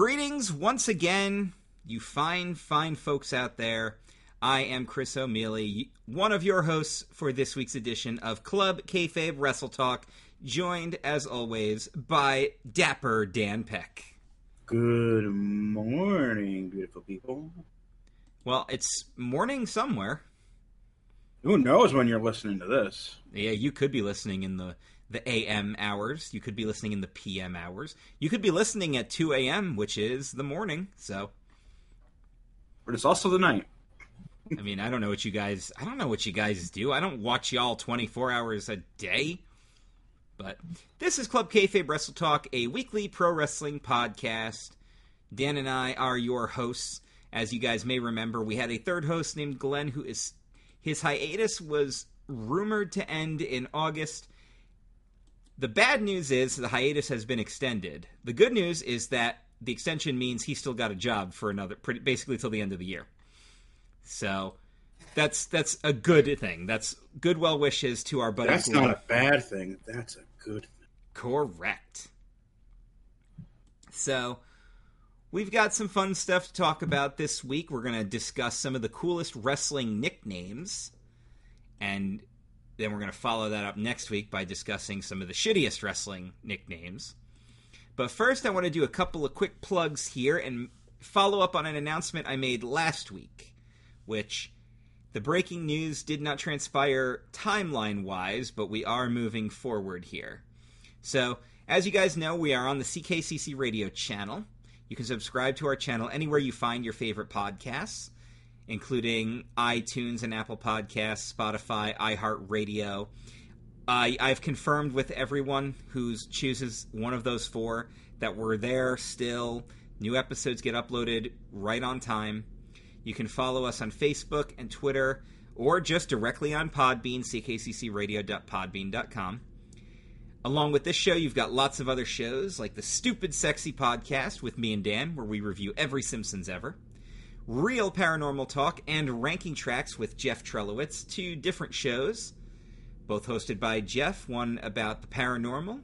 greetings once again, you fine, fine folks out there. I am Chris O'Mealy, one of your hosts for this week's edition of Club Kayfabe Wrestle Talk, joined as always by Dapper Dan Peck. Good morning, beautiful people. Well, it's morning somewhere. Who knows when you're listening to this? Yeah, you could be listening in the the AM hours. You could be listening in the PM hours. You could be listening at 2 a.m., which is the morning. So, but it's also the night. I mean, I don't know what you guys. I don't know what you guys do. I don't watch y'all 24 hours a day. But this is Club Kayfabe Wrestle Talk, a weekly pro wrestling podcast. Dan and I are your hosts. As you guys may remember, we had a third host named Glenn, who is his hiatus was rumored to end in August. The bad news is the hiatus has been extended. The good news is that the extension means he still got a job for another, pretty, basically till the end of the year. So that's that's a good thing. That's good well wishes to our buddy. That's not a bad thing. That's a good thing. Correct. So we've got some fun stuff to talk about this week. We're going to discuss some of the coolest wrestling nicknames and then we're going to follow that up next week by discussing some of the shittiest wrestling nicknames. But first, I want to do a couple of quick plugs here and follow up on an announcement I made last week, which the breaking news did not transpire timeline wise, but we are moving forward here. So, as you guys know, we are on the CKCC radio channel. You can subscribe to our channel anywhere you find your favorite podcasts including iTunes and Apple Podcasts, Spotify, iHeartRadio. I, I've confirmed with everyone who chooses one of those four that we're there still. New episodes get uploaded right on time. You can follow us on Facebook and Twitter or just directly on Podbean, ckccradio.podbean.com. Along with this show, you've got lots of other shows like the Stupid Sexy Podcast with me and Dan, where we review every Simpsons ever. Real Paranormal Talk, and Ranking Tracks with Jeff Trelowitz, two different shows, both hosted by Jeff, one about the paranormal,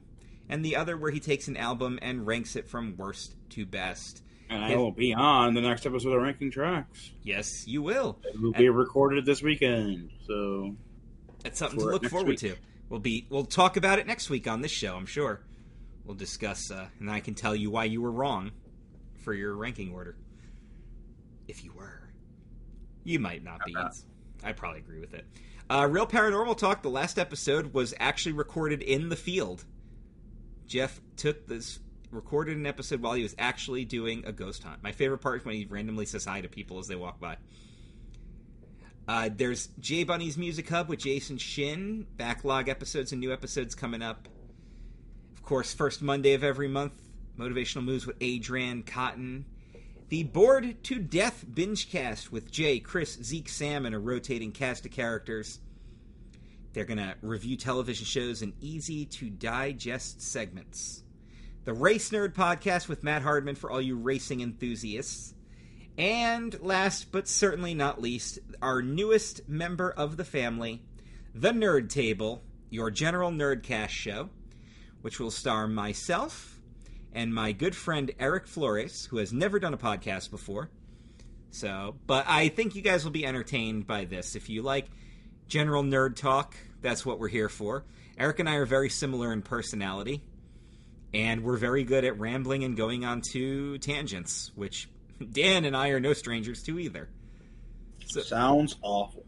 and the other where he takes an album and ranks it from worst to best. And I will be on the next episode of Ranking Tracks. Yes, you will. It will be recorded this weekend, so that's something to look forward week. to. We'll be we'll talk about it next week on this show. I'm sure. We'll discuss, uh, and I can tell you why you were wrong for your ranking order if you were. You might not be. I probably agree with it. Uh, Real Paranormal Talk, the last episode was actually recorded in the field. Jeff took this, recorded an episode while he was actually doing a ghost hunt. My favorite part is when he randomly says hi to people as they walk by. Uh, there's J Bunny's Music Hub with Jason Shin. Backlog episodes and new episodes coming up. Of course, first Monday of every month, Motivational Moves with Adrian Cotton the Bored to Death binge cast with Jay, Chris, Zeke, Sam, and a rotating cast of characters. They're going to review television shows in easy to digest segments. The Race Nerd podcast with Matt Hardman for all you racing enthusiasts. And last but certainly not least, our newest member of the family, The Nerd Table, your general nerdcast show, which will star myself, and my good friend Eric Flores, who has never done a podcast before. So, but I think you guys will be entertained by this. If you like general nerd talk, that's what we're here for. Eric and I are very similar in personality, and we're very good at rambling and going on to tangents, which Dan and I are no strangers to either. So, Sounds awful.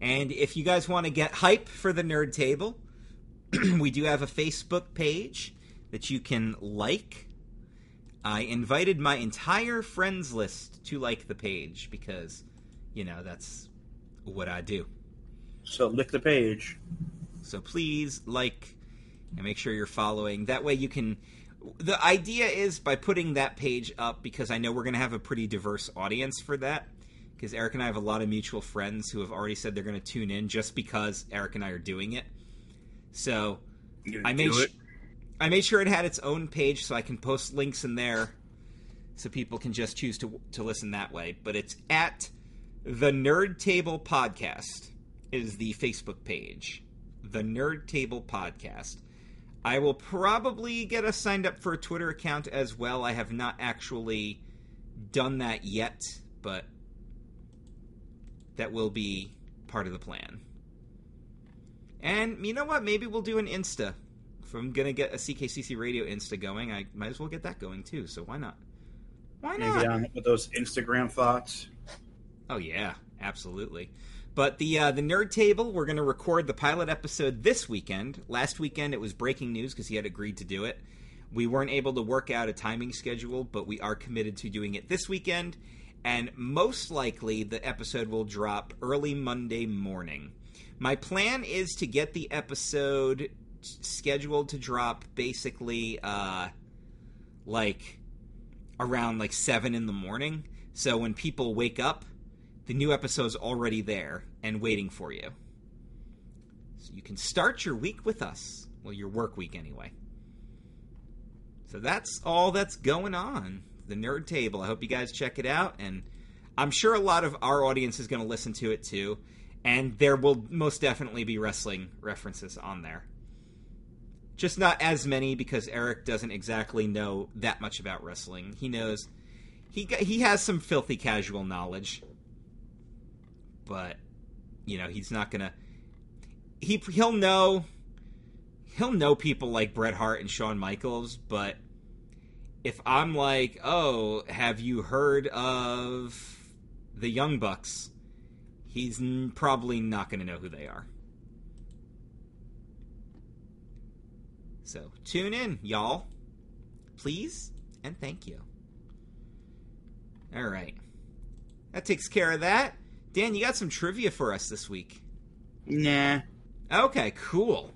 And if you guys want to get hype for the Nerd Table, we do have a Facebook page that you can like. I invited my entire friends list to like the page because, you know, that's what I do. So lick the page. So please like and make sure you're following. That way you can. The idea is by putting that page up because I know we're going to have a pretty diverse audience for that. Because Eric and I have a lot of mutual friends who have already said they're going to tune in just because Eric and I are doing it. So I made sh- I made sure it had its own page so I can post links in there so people can just choose to to listen that way. But it's at the Nerd Table Podcast is the Facebook page. The Nerd Table Podcast. I will probably get us signed up for a Twitter account as well. I have not actually done that yet, but that will be part of the plan. And you know what? Maybe we'll do an Insta. If I'm gonna get a CKCC Radio Insta going, I might as well get that going too. So why not? Why not? Maybe on with those Instagram thoughts. Oh yeah, absolutely. But the uh, the nerd table, we're going to record the pilot episode this weekend. Last weekend it was breaking news because he had agreed to do it. We weren't able to work out a timing schedule, but we are committed to doing it this weekend. And most likely the episode will drop early Monday morning. My plan is to get the episode scheduled to drop basically uh, like around like seven in the morning. So when people wake up, the new episode's already there and waiting for you. So you can start your week with us. Well, your work week anyway. So that's all that's going on. The Nerd Table. I hope you guys check it out. And I'm sure a lot of our audience is going to listen to it too. And there will most definitely be wrestling references on there. Just not as many because Eric doesn't exactly know that much about wrestling. He knows he he has some filthy casual knowledge, but you know he's not gonna. He he'll know he'll know people like Bret Hart and Shawn Michaels, but if I'm like, oh, have you heard of the Young Bucks? He's probably not going to know who they are. So tune in, y'all. Please and thank you. All right. That takes care of that. Dan, you got some trivia for us this week. Nah. Okay, cool.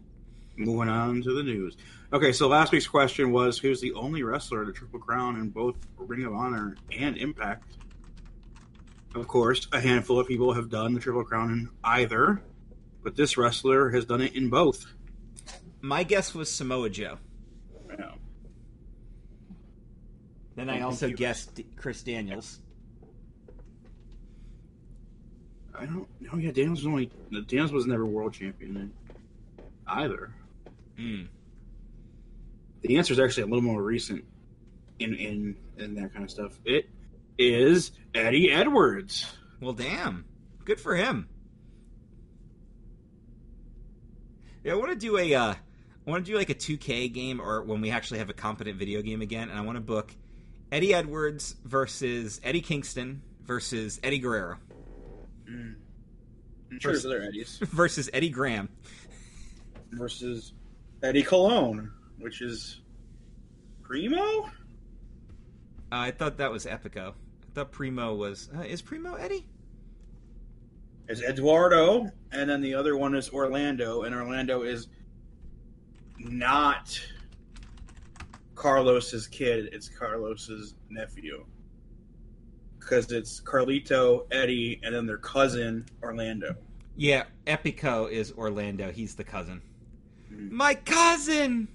Moving on to the news. Okay, so last week's question was who's the only wrestler to Triple Crown in both Ring of Honor and Impact? Of course, a handful of people have done the Triple Crown in either, but this wrestler has done it in both. My guess was Samoa Joe. Yeah. Then I also guessed Chris Daniels. I don't know. Yeah, Daniels was only Daniels was never world champion either. Mm. The answer is actually a little more recent in in in that kind of stuff. It is Eddie Edwards. Well, damn, good for him. Yeah, I want to do a uh, I want to do like a 2K game or when we actually have a competent video game again, and I want to book Eddie Edwards versus Eddie Kingston versus Eddie Guerrero. Mm. I'm sure other Eddies. versus Eddie Graham. Versus Eddie Colon, which is Primo? Uh, I thought that was Epico. I thought Primo was. Uh, is Primo Eddie? It's Eduardo, and then the other one is Orlando, and Orlando is not Carlos's kid, it's Carlos's nephew. Because it's Carlito, Eddie, and then their cousin, Orlando. Yeah, Epico is Orlando. He's the cousin. Mm. My cousin!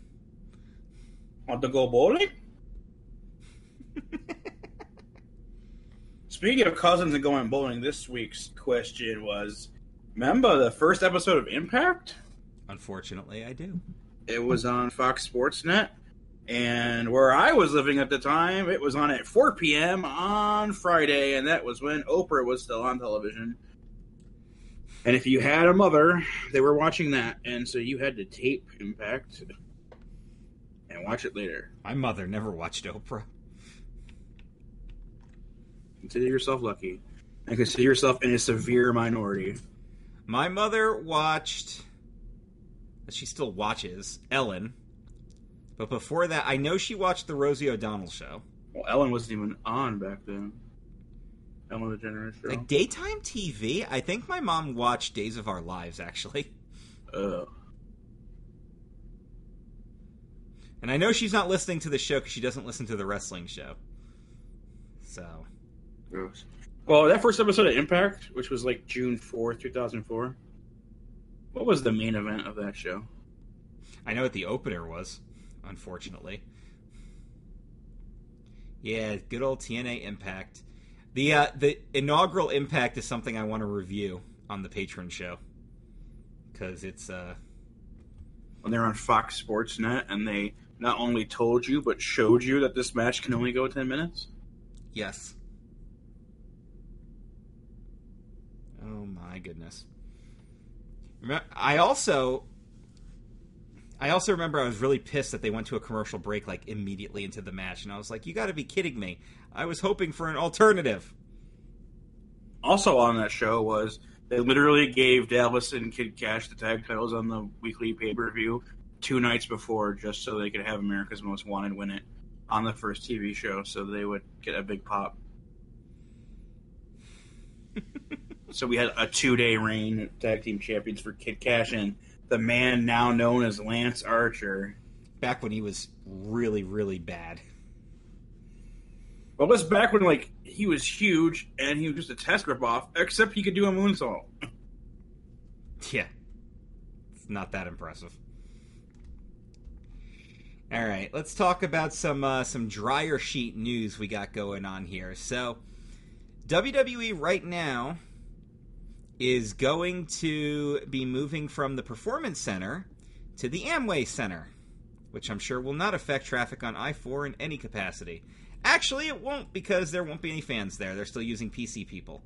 Want to go bowling? Speaking of cousins and going bowling, this week's question was Remember the first episode of Impact? Unfortunately, I do. It was on Fox Sports Net. And where I was living at the time, it was on at 4 p.m. on Friday, and that was when Oprah was still on television. And if you had a mother, they were watching that, and so you had to tape Impact and watch it later. My mother never watched Oprah. Consider yourself lucky, and consider yourself in a severe minority. My mother watched she still watches Ellen. But before that, I know she watched the Rosie O'Donnell show. Well, Ellen wasn't even on back then. Ellen DeGeneres show. Like daytime TV? I think my mom watched Days of Our Lives, actually. Oh. And I know she's not listening to the show because she doesn't listen to the wrestling show. So. Gross. Well, that first episode of Impact, which was like June 4th, 2004, what was the main event of that show? I know what the opener was, unfortunately. Yeah, good old TNA Impact. The uh, the inaugural Impact is something I want to review on the patron show because it's uh when they're on Fox Sports Net and they not only told you but showed you that this match can only go 10 minutes? Yes. Oh my goodness. I also I also remember I was really pissed that they went to a commercial break like immediately into the match and I was like you got to be kidding me. I was hoping for an alternative. Also on that show was they literally gave Dallas and Kid Kash the tag titles on the weekly pay-per-view two nights before just so they could have America's Most Wanted win it on the first TV show so they would get a big pop. so we had a two day reign of tag team champions for Kid Kash and the man now known as Lance Archer. Back when he was really, really bad. Well, this back when like he was huge and he was just a test rip off, except he could do a moonsault. Yeah, it's not that impressive. All right, let's talk about some uh, some dryer sheet news we got going on here. So, WWE right now is going to be moving from the Performance Center to the Amway Center, which I'm sure will not affect traffic on I 4 in any capacity. Actually, it won't because there won't be any fans there. They're still using PC people.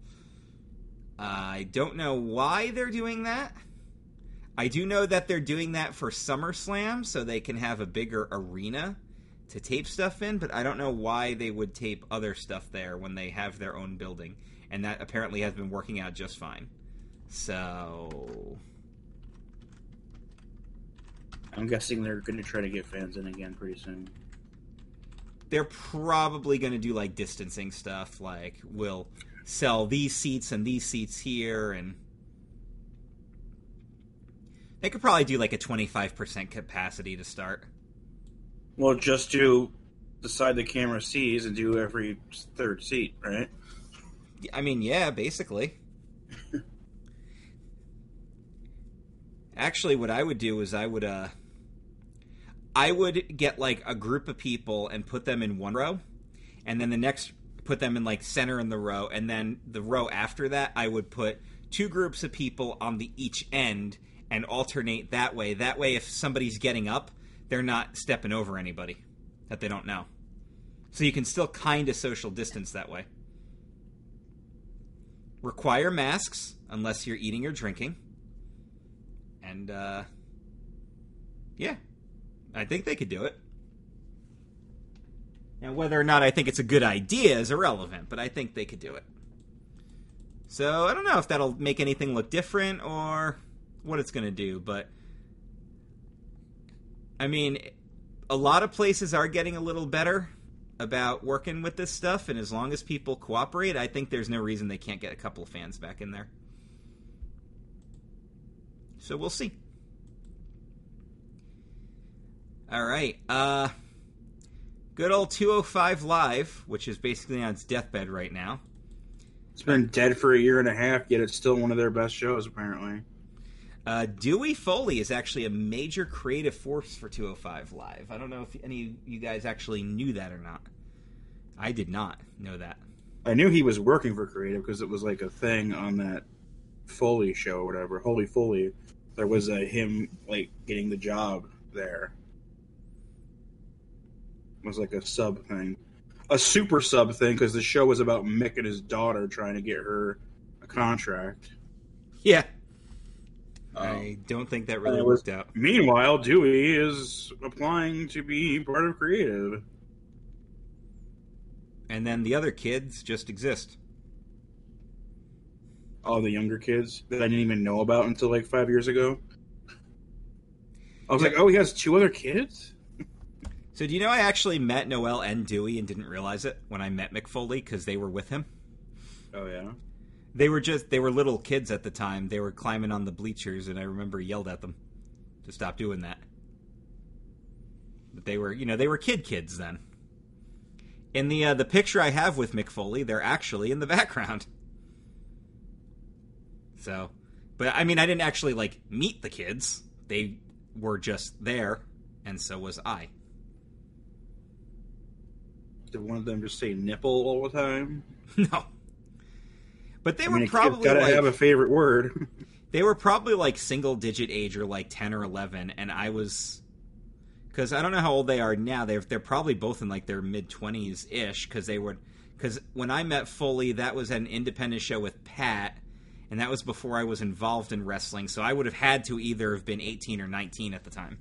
I don't know why they're doing that. I do know that they're doing that for SummerSlam so they can have a bigger arena to tape stuff in, but I don't know why they would tape other stuff there when they have their own building. And that apparently has been working out just fine. So. I'm guessing they're going to try to get fans in again pretty soon. They're probably going to do like distancing stuff, like we'll sell these seats and these seats here, and they could probably do like a 25% capacity to start. Well, just do the side the camera sees and do every third seat, right? I mean, yeah, basically. Actually, what I would do is I would uh I would get like a group of people and put them in one row, and then the next put them in like center in the row, and then the row after that I would put two groups of people on the each end and alternate that way. That way, if somebody's getting up, they're not stepping over anybody that they don't know. So you can still kind of social distance that way. Require masks unless you're eating or drinking. And uh, yeah, I think they could do it. Now, whether or not I think it's a good idea is irrelevant, but I think they could do it. So I don't know if that'll make anything look different or what it's going to do, but I mean, a lot of places are getting a little better about working with this stuff, and as long as people cooperate, I think there's no reason they can't get a couple of fans back in there. So we'll see. All right. Uh good old 205 live, which is basically on its deathbed right now. It's been dead for a year and a half, yet it's still one of their best shows apparently. Uh, Dewey Foley is actually a major creative force for 205 Live. I don't know if any of you guys actually knew that or not. I did not know that. I knew he was working for creative because it was like a thing on that Foley show or whatever, Holy Foley there was a him like getting the job there. It was like a sub thing, a super sub thing because the show was about Mick and his daughter trying to get her a contract. Yeah, um, I don't think that really was, worked out. Meanwhile, Dewey is applying to be part of creative. And then the other kids just exist all the younger kids that I didn't even know about until like five years ago. I was like, oh, he has two other kids. So do you know I actually met Noelle and Dewey and didn't realize it when I met Mick Foley because they were with him. Oh yeah. They were just they were little kids at the time. They were climbing on the bleachers, and I remember yelled at them to stop doing that. But they were, you know, they were kid kids then. In the uh, the picture I have with Mick Foley, they're actually in the background. So, but I mean, I didn't actually like meet the kids. They were just there, and so was I. Did one of them just say nipple all the time? no. But they I were mean, probably gotta like, have a favorite word. They were probably like single digit age or like 10 or 11 and I was cuz I don't know how old they are now. They're they're probably both in like their mid 20s ish cuz they were cuz when I met Foley that was an independent show with Pat and that was before I was involved in wrestling. So I would have had to either have been 18 or 19 at the time.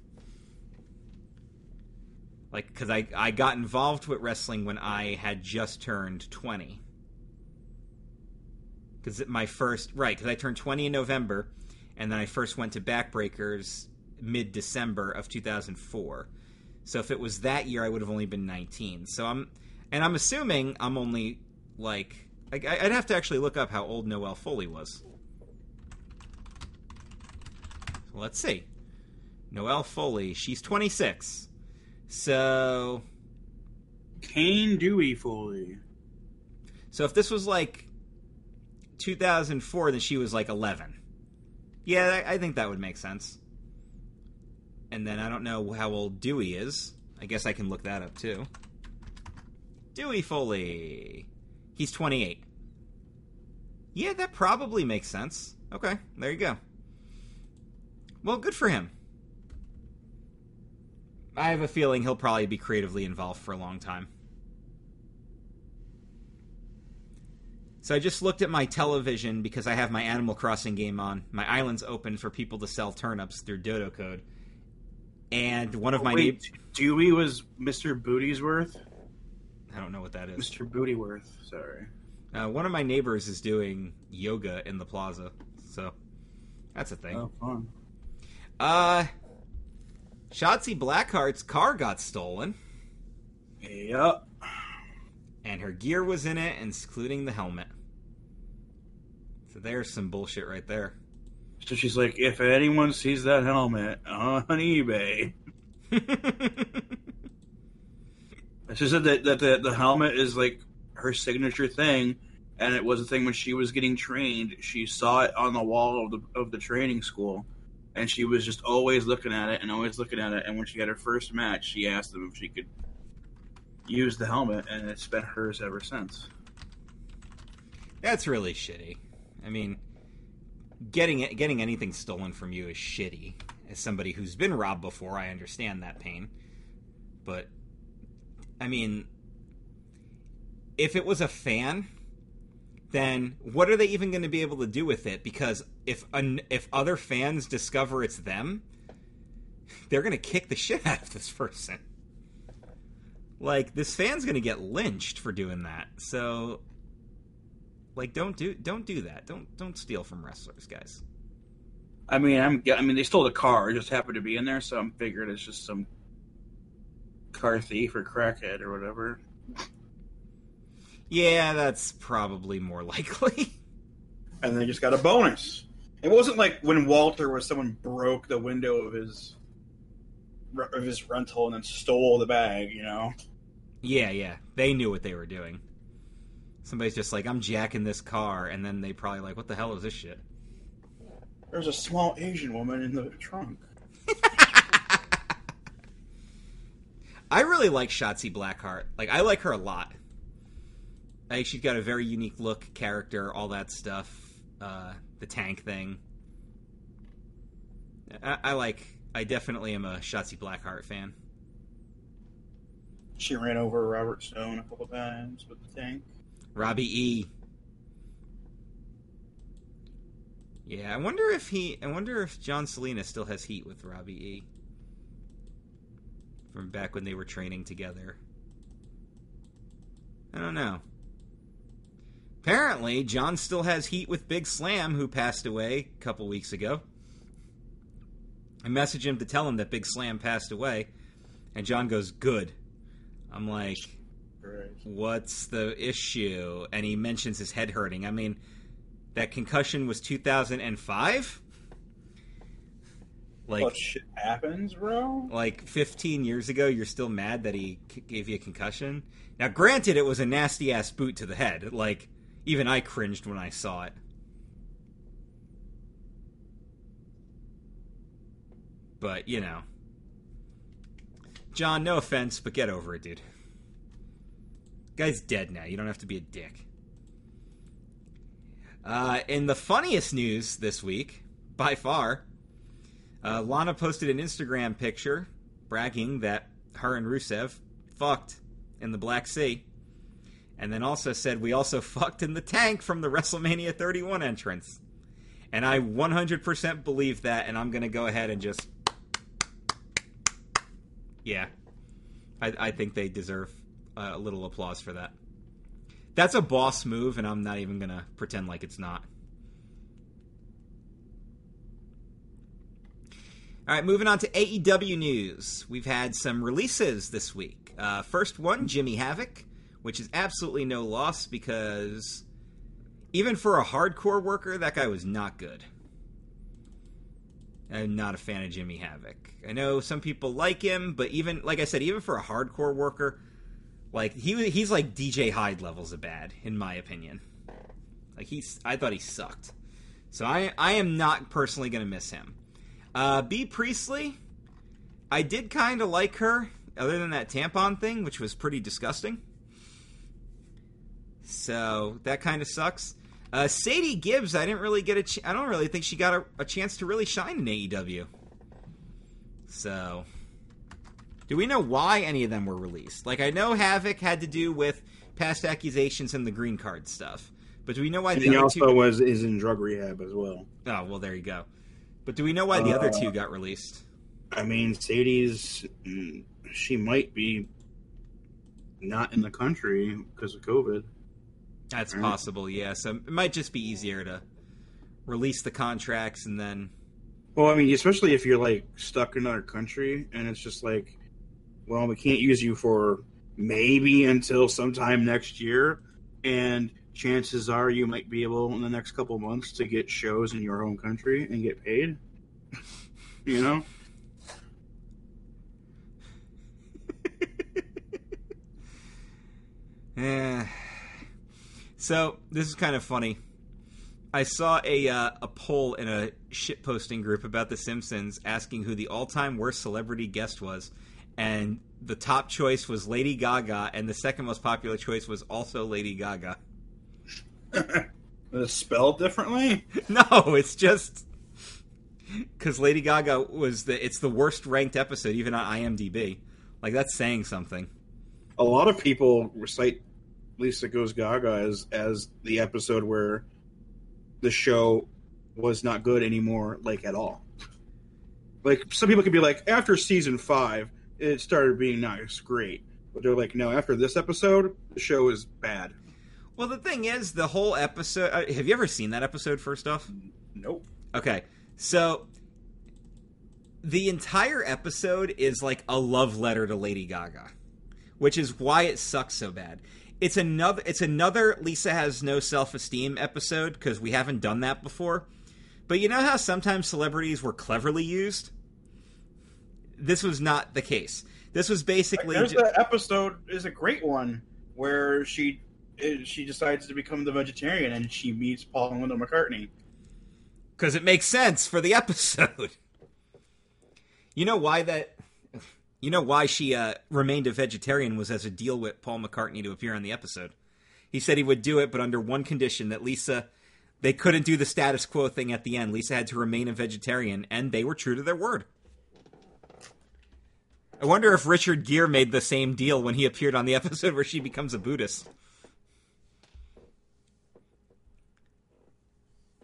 Like cuz I I got involved with wrestling when I had just turned 20 because my first right because I turned 20 in November, and then I first went to Backbreakers mid December of 2004. So if it was that year, I would have only been 19. So I'm, and I'm assuming I'm only like I, I'd have to actually look up how old Noelle Foley was. So let's see. Noelle Foley, she's 26. So Kane Dewey Foley. So if this was like 2004, then she was like 11. Yeah, I, I think that would make sense. And then I don't know how old Dewey is. I guess I can look that up too. Dewey Foley. He's 28. Yeah, that probably makes sense. Okay, there you go. Well, good for him. I have a feeling he'll probably be creatively involved for a long time. So I just looked at my television because I have my Animal Crossing game on. My island's open for people to sell turnips through Dodo Code. And one of my Wait, neighbors. Dewey was Mr. Bootyworth? I don't know what that is. Mr. Bootyworth, sorry. Uh, one of my neighbors is doing yoga in the plaza. So that's a thing. Oh, fun. Uh, Shotzi Blackheart's car got stolen, Yep. and her gear was in it, including the helmet. So there's some bullshit right there. So she's like, if anyone sees that helmet on eBay, she said that, that the, the helmet is like her signature thing, and it was a thing when she was getting trained. She saw it on the wall of the of the training school, and she was just always looking at it and always looking at it. And when she had her first match, she asked them if she could use the helmet, and it's been hers ever since. That's really shitty. I mean, getting it, getting anything stolen from you is shitty. As somebody who's been robbed before, I understand that pain. But I mean, if it was a fan, then what are they even going to be able to do with it? Because if if other fans discover it's them, they're going to kick the shit out of this person. Like this fan's going to get lynched for doing that. So like don't do don't do that. Don't don't steal from wrestlers, guys. I mean, I'm. I mean, they stole the car. It just happened to be in there, so I'm figured it's just some car thief or crackhead or whatever. Yeah, that's probably more likely. And they just got a bonus. It wasn't like when Walter was someone broke the window of his of his rental and then stole the bag. You know. yeah, yeah. They knew what they were doing. Somebody's just like, I'm jacking this car, and then they probably like, what the hell is this shit? There's a small Asian woman in the trunk. I really like Shotzi Blackheart. Like, I like her a lot. I think she's got a very unique look, character, all that stuff. Uh, the tank thing. I, I like. I definitely am a Shotzi Blackheart fan. She ran over Robert Stone a couple times with the tank. Robbie E. Yeah, I wonder if he. I wonder if John Selena still has heat with Robbie E. From back when they were training together. I don't know. Apparently, John still has heat with Big Slam, who passed away a couple weeks ago. I messaged him to tell him that Big Slam passed away, and John goes, "Good." I'm like, Right. what's the issue? And he mentions his head hurting. I mean, that concussion was 2005? Like, But shit happens, bro. like 15 years ago, you're still mad that he gave you a concussion? Now, granted, it was a nasty ass boot to the head. Like, even I cringed when I saw it. But, you know. John, no offense, but get over it, dude. Guy's dead now. You don't have to be a dick. Uh, in the funniest news this week, by far. Uh, Lana posted an Instagram picture bragging that her and Rusev fucked in the Black Sea. And then also said, We also fucked in the tank from the WrestleMania 31 entrance. And I 100% believe that, and I'm going to go ahead and just. Yeah. I, I think they deserve a little applause for that. That's a boss move, and I'm not even going to pretend like it's not. All right, moving on to AEW news. We've had some releases this week. Uh, first one, Jimmy Havoc, which is absolutely no loss because even for a hardcore worker, that guy was not good. I'm not a fan of Jimmy Havoc. I know some people like him, but even like I said, even for a hardcore worker, like he he's like DJ Hyde levels of bad in my opinion. Like he's I thought he sucked. So I I am not personally going to miss him. Uh, Bea Priestley, I did kind of like her, other than that tampon thing, which was pretty disgusting. So that kind of sucks. Uh, Sadie Gibbs, I didn't really get a. Ch- I don't really think she got a, a chance to really shine in AEW. So, do we know why any of them were released? Like, I know Havoc had to do with past accusations and the green card stuff, but do we know why And the he other also two? was is in drug rehab as well. Oh well, there you go. But do we know why the other Uh, two got released? I mean, Sadie's mm, she might be not in the country because of COVID. That's Right. possible, yeah. So it might just be easier to release the contracts and then. Well, I mean, especially if you're like stuck in another country and it's just like, well, we can't use you for maybe until sometime next year, and chances are you might be able in the next couple months to get shows in your home country and get paid. you know? Eh. So this is kind of funny. I saw a uh, a poll in a shitposting group about The Simpsons asking who the all time worst celebrity guest was, and the top choice was Lady Gaga, and the second most popular choice was also Lady Gaga. It's spelled differently. No, it's just because Lady Gaga was the it's the worst ranked episode even on IMDb. Like that's saying something. A lot of people recite Lisa Goes Gaga as as the episode where the show was not good anymore, like at all. Like some people could be like, after season five, it started being nice, great, but they're like, no, after this episode, the show is bad. Well, the thing is, the whole episode. Uh, have you ever seen that episode? First off, Nope. okay, so the entire episode is like a love letter to Lady Gaga, which is why it sucks so bad. It's another. It's another Lisa has no self esteem episode because we haven't done that before. But you know how sometimes celebrities were cleverly used. This was not the case. This was basically There's ju- the episode is a great one where she eh, she decides to become the vegetarian and she meets Paul and Linda McCartney. because it makes sense for the episode. You know why that? You know why she uh, remained a vegetarian was as a deal with Paul McCartney to appear on the episode. He said he would do it, but under one condition: that Lisa, they couldn't do the status quo thing at the end. Lisa had to remain a vegetarian, and they were true to their word. I wonder if Richard Gere made the same deal when he appeared on the episode where she becomes a Buddhist.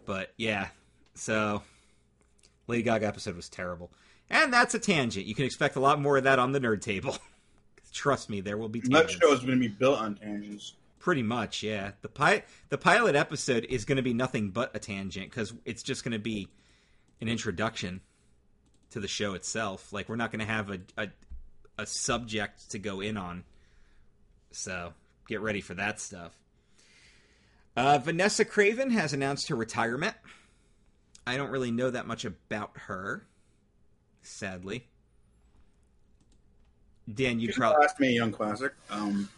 But yeah, so Lady Gaga episode was terrible. And that's a tangent. You can expect a lot more of that on the nerd table. Trust me, there will be tangents. show is going to be built on tangents. Pretty much, yeah. The pi- the pilot episode is going to be nothing but a tangent because it's just going to be an introduction to the show itself. Like we're not going to have a, a a subject to go in on. So get ready for that stuff. Uh, Vanessa Kraven has announced her retirement. I don't really know that much about her, sadly. Dan, you probably asked me a Young Classic. Um,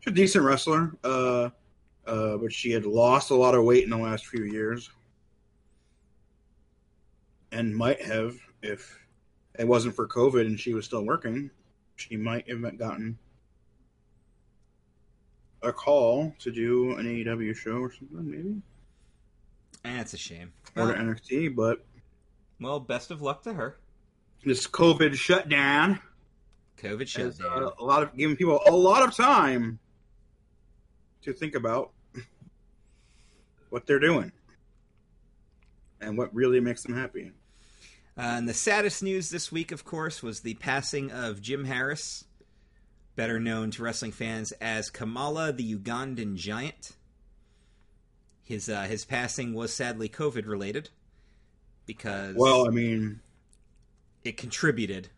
she's a decent wrestler, uh, uh, but she had lost a lot of weight in the last few years, and might have if it wasn't for COVID and she was still working. She might have gotten a call to do an AEW show or something, maybe. That's a shame. Or Well, NXT, but well, best of luck to her. this COVID shutdown COVID has shutdown. uh, a lot of giving people a lot of time to think about what they're doing and what really makes them happy. Uh, and the saddest news this week, of course, was the passing of Jim Harris, better known to wrestling fans as Kamala the Ugandan Giant. His uh, his passing was sadly COVID related because Well, I mean, it contributed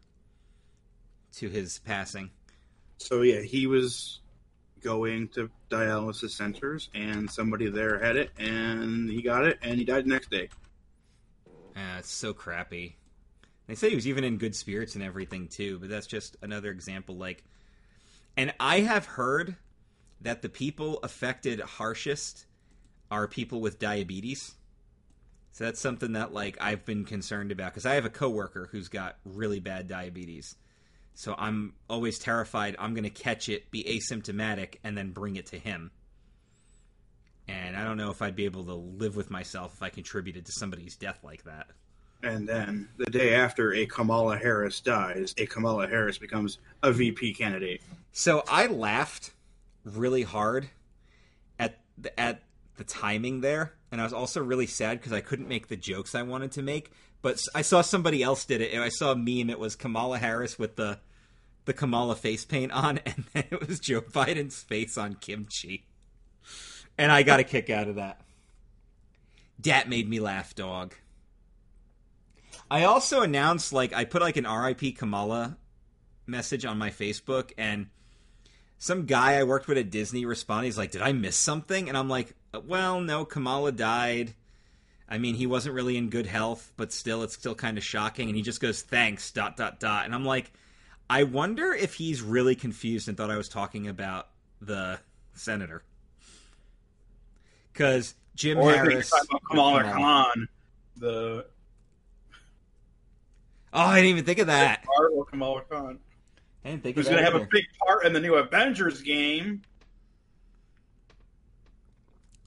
to his passing. so yeah, he was going to dialysis centers, and somebody there had it, and he got it, and he died the next day. Uh, it's so crappy. They say he was even in good spirits and everything too, but that's just another example. Like, and I have heard that the people affected harshest are people with diabetes. So that's something that like I've been concerned about because I have a coworker who's got really bad diabetes. So I'm always terrified I'm going to catch it, be asymptomatic, and then bring it to him. And I don't know if I'd be able to live with myself if I contributed to somebody's death like that. And then the day after a Kamala Harris dies, a Kamala Harris becomes a VP candidate. So I laughed really hard at the, at the timing there, and I was also really sad because I couldn't make the jokes I wanted to make. But I saw somebody else did it, I saw a meme. It was Kamala Harris with the the Kamala face paint on, and then it was Joe Biden's face on Kimchee, and I got a kick out of that. That made me laugh, dog. I also announced like I put like an RIP Kamala message on my Facebook and some guy I worked with at Disney responded. He's like, "Did I miss something?" And I'm like, Uh, "Well, no. Kamala died. I mean, he wasn't really in good health, but still, it's still kind of shocking." And he just goes, "Thanks." Dot dot dot. And I'm like, I wonder if he's really confused and thought I was talking about the senator because Jim Or Harris. Kamala. Khan, the Oh, I didn't even think of that. Kamala Khan, I didn't think who's going to have a big part in the new Avengers game.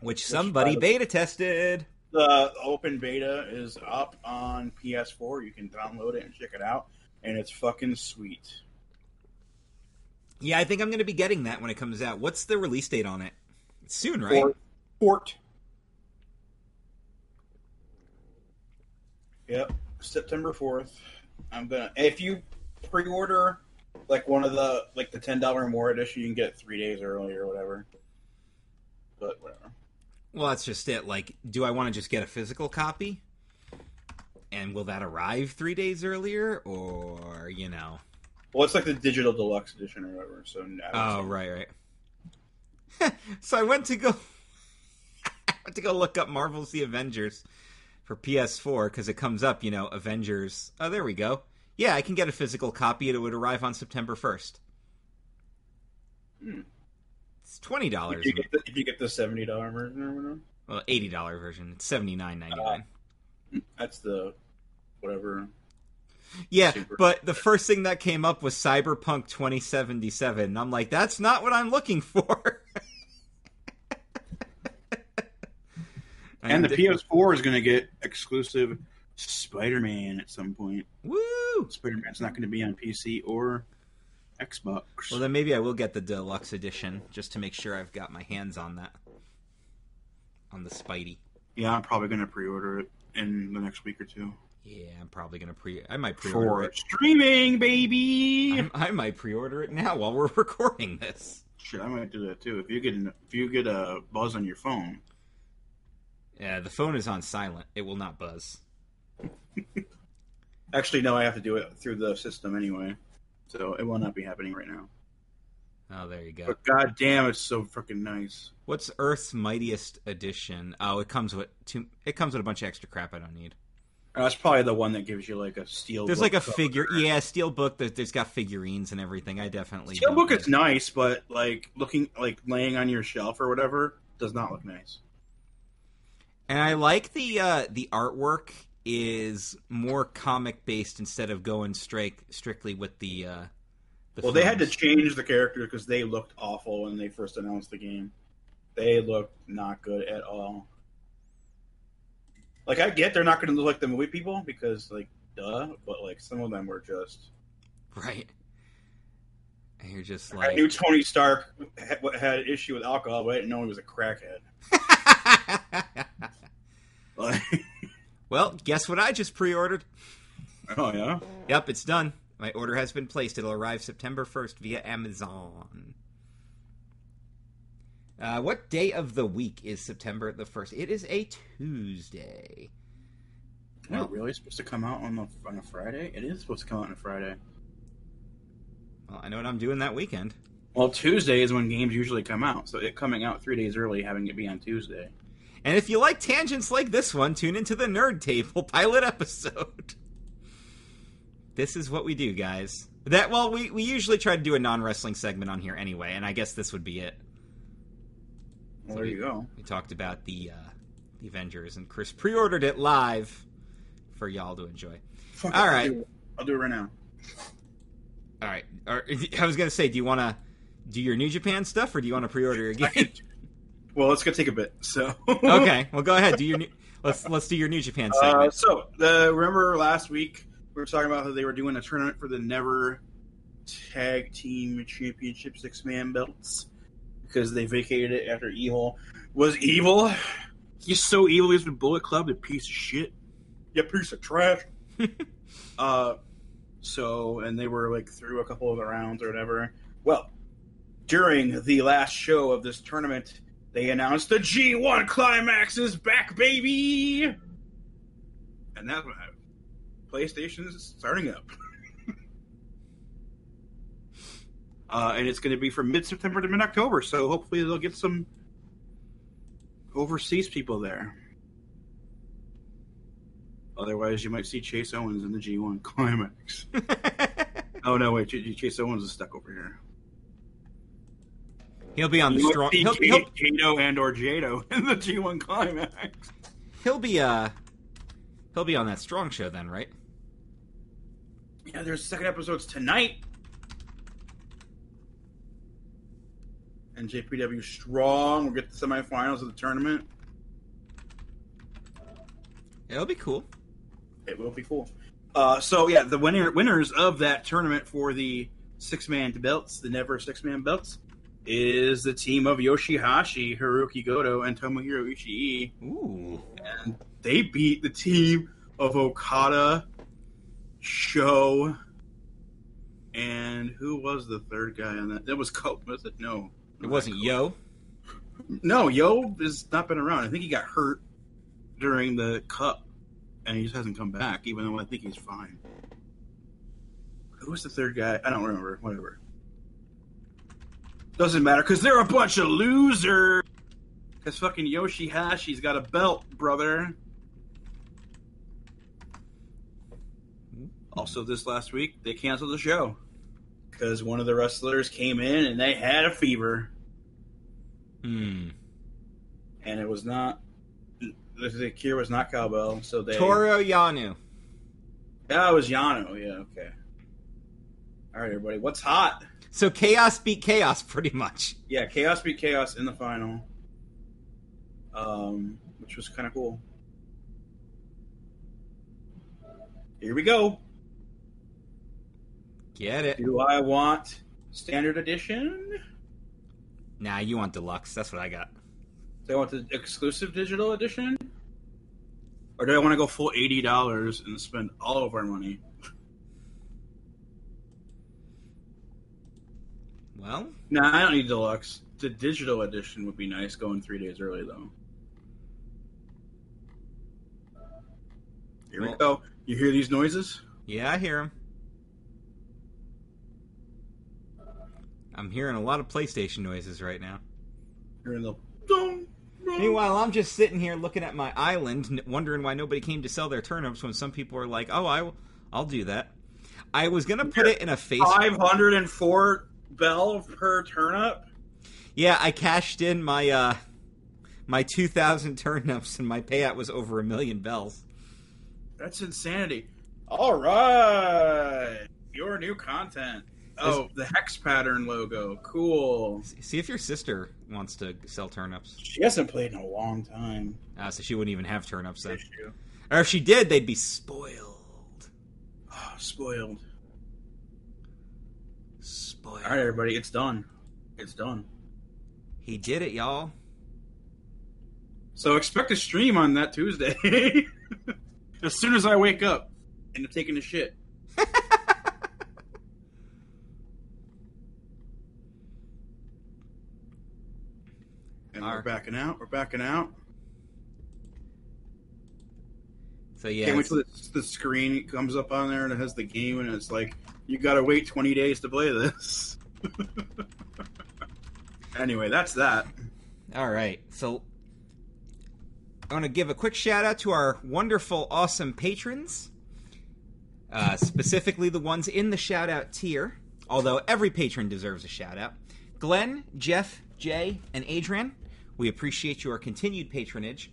Which somebody beta tested. The open beta is up on PS4. You can download it and check it out, and it's fucking sweet. Yeah, I think I'm going to be getting that when it comes out. What's the release date on it? It's soon, right? Fort. Fort. Yep, September fourth. I'm gonna. If you pre-order like one of the like the ten dollar more edition, you can get it three days early or whatever. But whatever. Well, that's just it. Like, do I want to just get a physical copy? And will that arrive three days earlier, or you know? Well, it's like the digital deluxe edition or whatever. So I Oh, right, right. so I went to go, I went to go look up Marvel's The Avengers for PS4 because it comes up, you know, Avengers. Oh, there we go. Yeah, I can get a physical copy. And it would arrive on September first. Hmm. It's twenty dollars. if you get the, you get the seventy dollar version or whatever, Well, eighty dollar version. It's seventy nine ninety nine. Uh, that's the whatever. yeah, super. but the first thing that came up was Cyberpunk twenty seventy seven. And I'm like, that's not what I'm looking for. And the I'm- PS4 is going to get exclusive Spider-Man at some point. Woo! Spider-Man's not going to be on PC or Xbox. Well, then maybe I will get the deluxe edition just to make sure I've got my hands on that. On the Spidey. yeah, I'm probably going to pre-order it in the next week or two. Yeah, I'm probably gonna pre. I might pre-order For it. streaming, baby. I'm- I might pre-order it now while we're recording this. Shit, I might do that too. If you get an, if you get a buzz on your phone, Yeah, the phone is on silent. It will not buzz. actually, no, I have to do it through the system anyway, so it will not be happening right now. Oh, there you go. But god damn, it's so freaking nice. What's Earth's Mightiest Edition? Oh, it comes with two. It comes with a bunch of extra crap I don't need. Uh, That's probably the one that gives you like a steel. There's book like a cover. figure. Yeah, steel book. That there's got figurines and everything. I definitely. Steel book is nice, but like looking like laying on your shelf or whatever does not look nice. And I like the uh, the artwork is more comic based instead of going straight strictly with the. Uh, the Well, they had to change the character because they looked awful when they first announced the game. They looked not good at all. Like I get they're not going to look like the movie people because like duh, but like some of them were just right. And you're just like I knew Tony Stark had, had an issue with alcohol, but I didn't know he was a crackhead. Like, well, guess what I just pre-ordered? oh yeah, Yep, it's done. My order has been placed. It'll arrive September 1st via Amazon. Uh, what day of the week is September the 1st? It is a Tuesday. well, really supposed to come out on the on a Friday? It is supposed to come out on a Friday. Well, I know what I'm doing that weekend. Well, Tuesday is when games usually come out, so it coming out three days early, having it be on Tuesday. And if you like tangents like this one, tune into the Nerd Table pilot episode. This is what we do, guys. That well, we, we usually try to do a non wrestling segment on here anyway, and I guess this would be it. Well, there you go. We talked about the uh, the Avengers, and Chris pre-ordered it live for y'all to enjoy. Fuck All it, I'll do it. I'll do it right now. All right. I was gonna say, do you want to do your New Japan stuff, or do you want to pre-order your game? Well, it's gonna take a bit. So okay. Well, go ahead. Do your new, let's let's do your New Japan Uh, segment. so the remember last week we were talking about how they were doing a tournament for the Never Tag Team Championship six man belts because they vacated it after Evil was evil. He's so evil. He's been Bullet Club, a piece of shit. You piece of trash. uh, so and they were like through a couple of the rounds or whatever. Well, during the last show of this tournament, they announced the G1 Climax is back, baby! And that's what happened. PlayStation's starting up. uh, and it's going to be from mid September to mid October, so hopefully they'll get some overseas people there. Otherwise, you might see Chase Owens in the G1 Climax. oh, no, wait, Ch- Chase Owens is stuck over here. He'll be on the strong. see He'll, K- he'll, Kato and or Jado in the G1 Climax. he'll be uh he'll be on that strong show then, right? Yeah, there's second episodes tonight. And JPW strong. We'll get the semifinals of the tournament. It'll be cool. It will be cool. Uh, so yeah, the winner winners of that tournament for the six man belts, the never six man belts, is the team of Yoshihashi, Hirooki Goto, and Tomohiro Ishii. Ooh. and they beat the team of Okada, Show, and who was the third guy on that? That was Co. Was it? No, It wasn't Yo. No, Yo has not been around. I think he got hurt during the Cup, and he just hasn't come back. Even though I think he's fine. Who was the third guy? I don't remember. Whatever. Doesn't matter because they're a bunch of losers. Because fucking Yoshihashi's got a belt, brother. Also, this last week they canceled the show because one of the wrestlers came in and they had a fever, Hmm. and it was not. The, the cure was not cowbell, so they. Toru Yano. Yeah, it was Yano. Yeah, okay. All right, everybody. What's hot? So chaos beat chaos, pretty much. Yeah, Chaos beat Chaos in the final, um, which was kind of cool. Here we go. Get it? Do I want standard edition? Nah, you want deluxe. That's what I got. Do I want the exclusive digital edition? Or do I want to go full eighty dollars and spend all of our money? Well, Nah, I don't need deluxe. The digital edition would be nice going three days early though. Here we go. You hear these noises? yeah, I hear them. I'm hearing a lot of PlayStation noises right now. You're the dum. Meanwhile, I'm just sitting here looking at my island, wondering why nobody came to sell their turnips when some people are like, "Oh, I, I'll do that." I was gonna put it in a face. five hundred and four bell per turnip. Yeah, I cashed in my uh my 2,000 turnips, and my payout was over a million bells. That's insanity. All right, your new content. Oh, the hex pattern logo. Cool. See if your sister wants to sell turnips. She hasn't played in a long time. Uh, so she wouldn't even have turnips then. Or if she did, they'd be spoiled. Oh, spoiled. Spoiled. All right, everybody, it's done. It's done. He did it, y'all. So expect a stream on that Tuesday. as soon as I wake up and I'm taking a shit. and Our- we're backing out. We're backing out. So yeah, Can't wait till the, the screen comes up on there and it has the game and it's like you got to wait 20 days to play this. anyway, that's that. All right. So I want to give a quick shout out to our wonderful, awesome patrons, uh, specifically the ones in the shout out tier, although every patron deserves a shout out. Glenn, Jeff, Jay, and Adrian, we appreciate your continued patronage,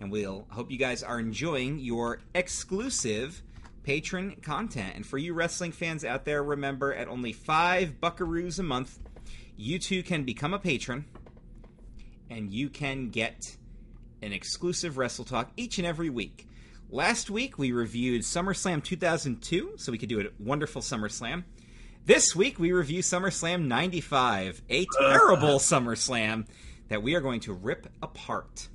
and we'll hope you guys are enjoying your exclusive patron content. And for you wrestling fans out there, remember at only five buckaroos a month, you too can become a patron and you can get an exclusive Wrestle Talk each and every week. Last week we reviewed SummerSlam 2002, so we could do a wonderful SummerSlam. This week we review SummerSlam 95, a terrible SummerSlam that we are going to rip apart.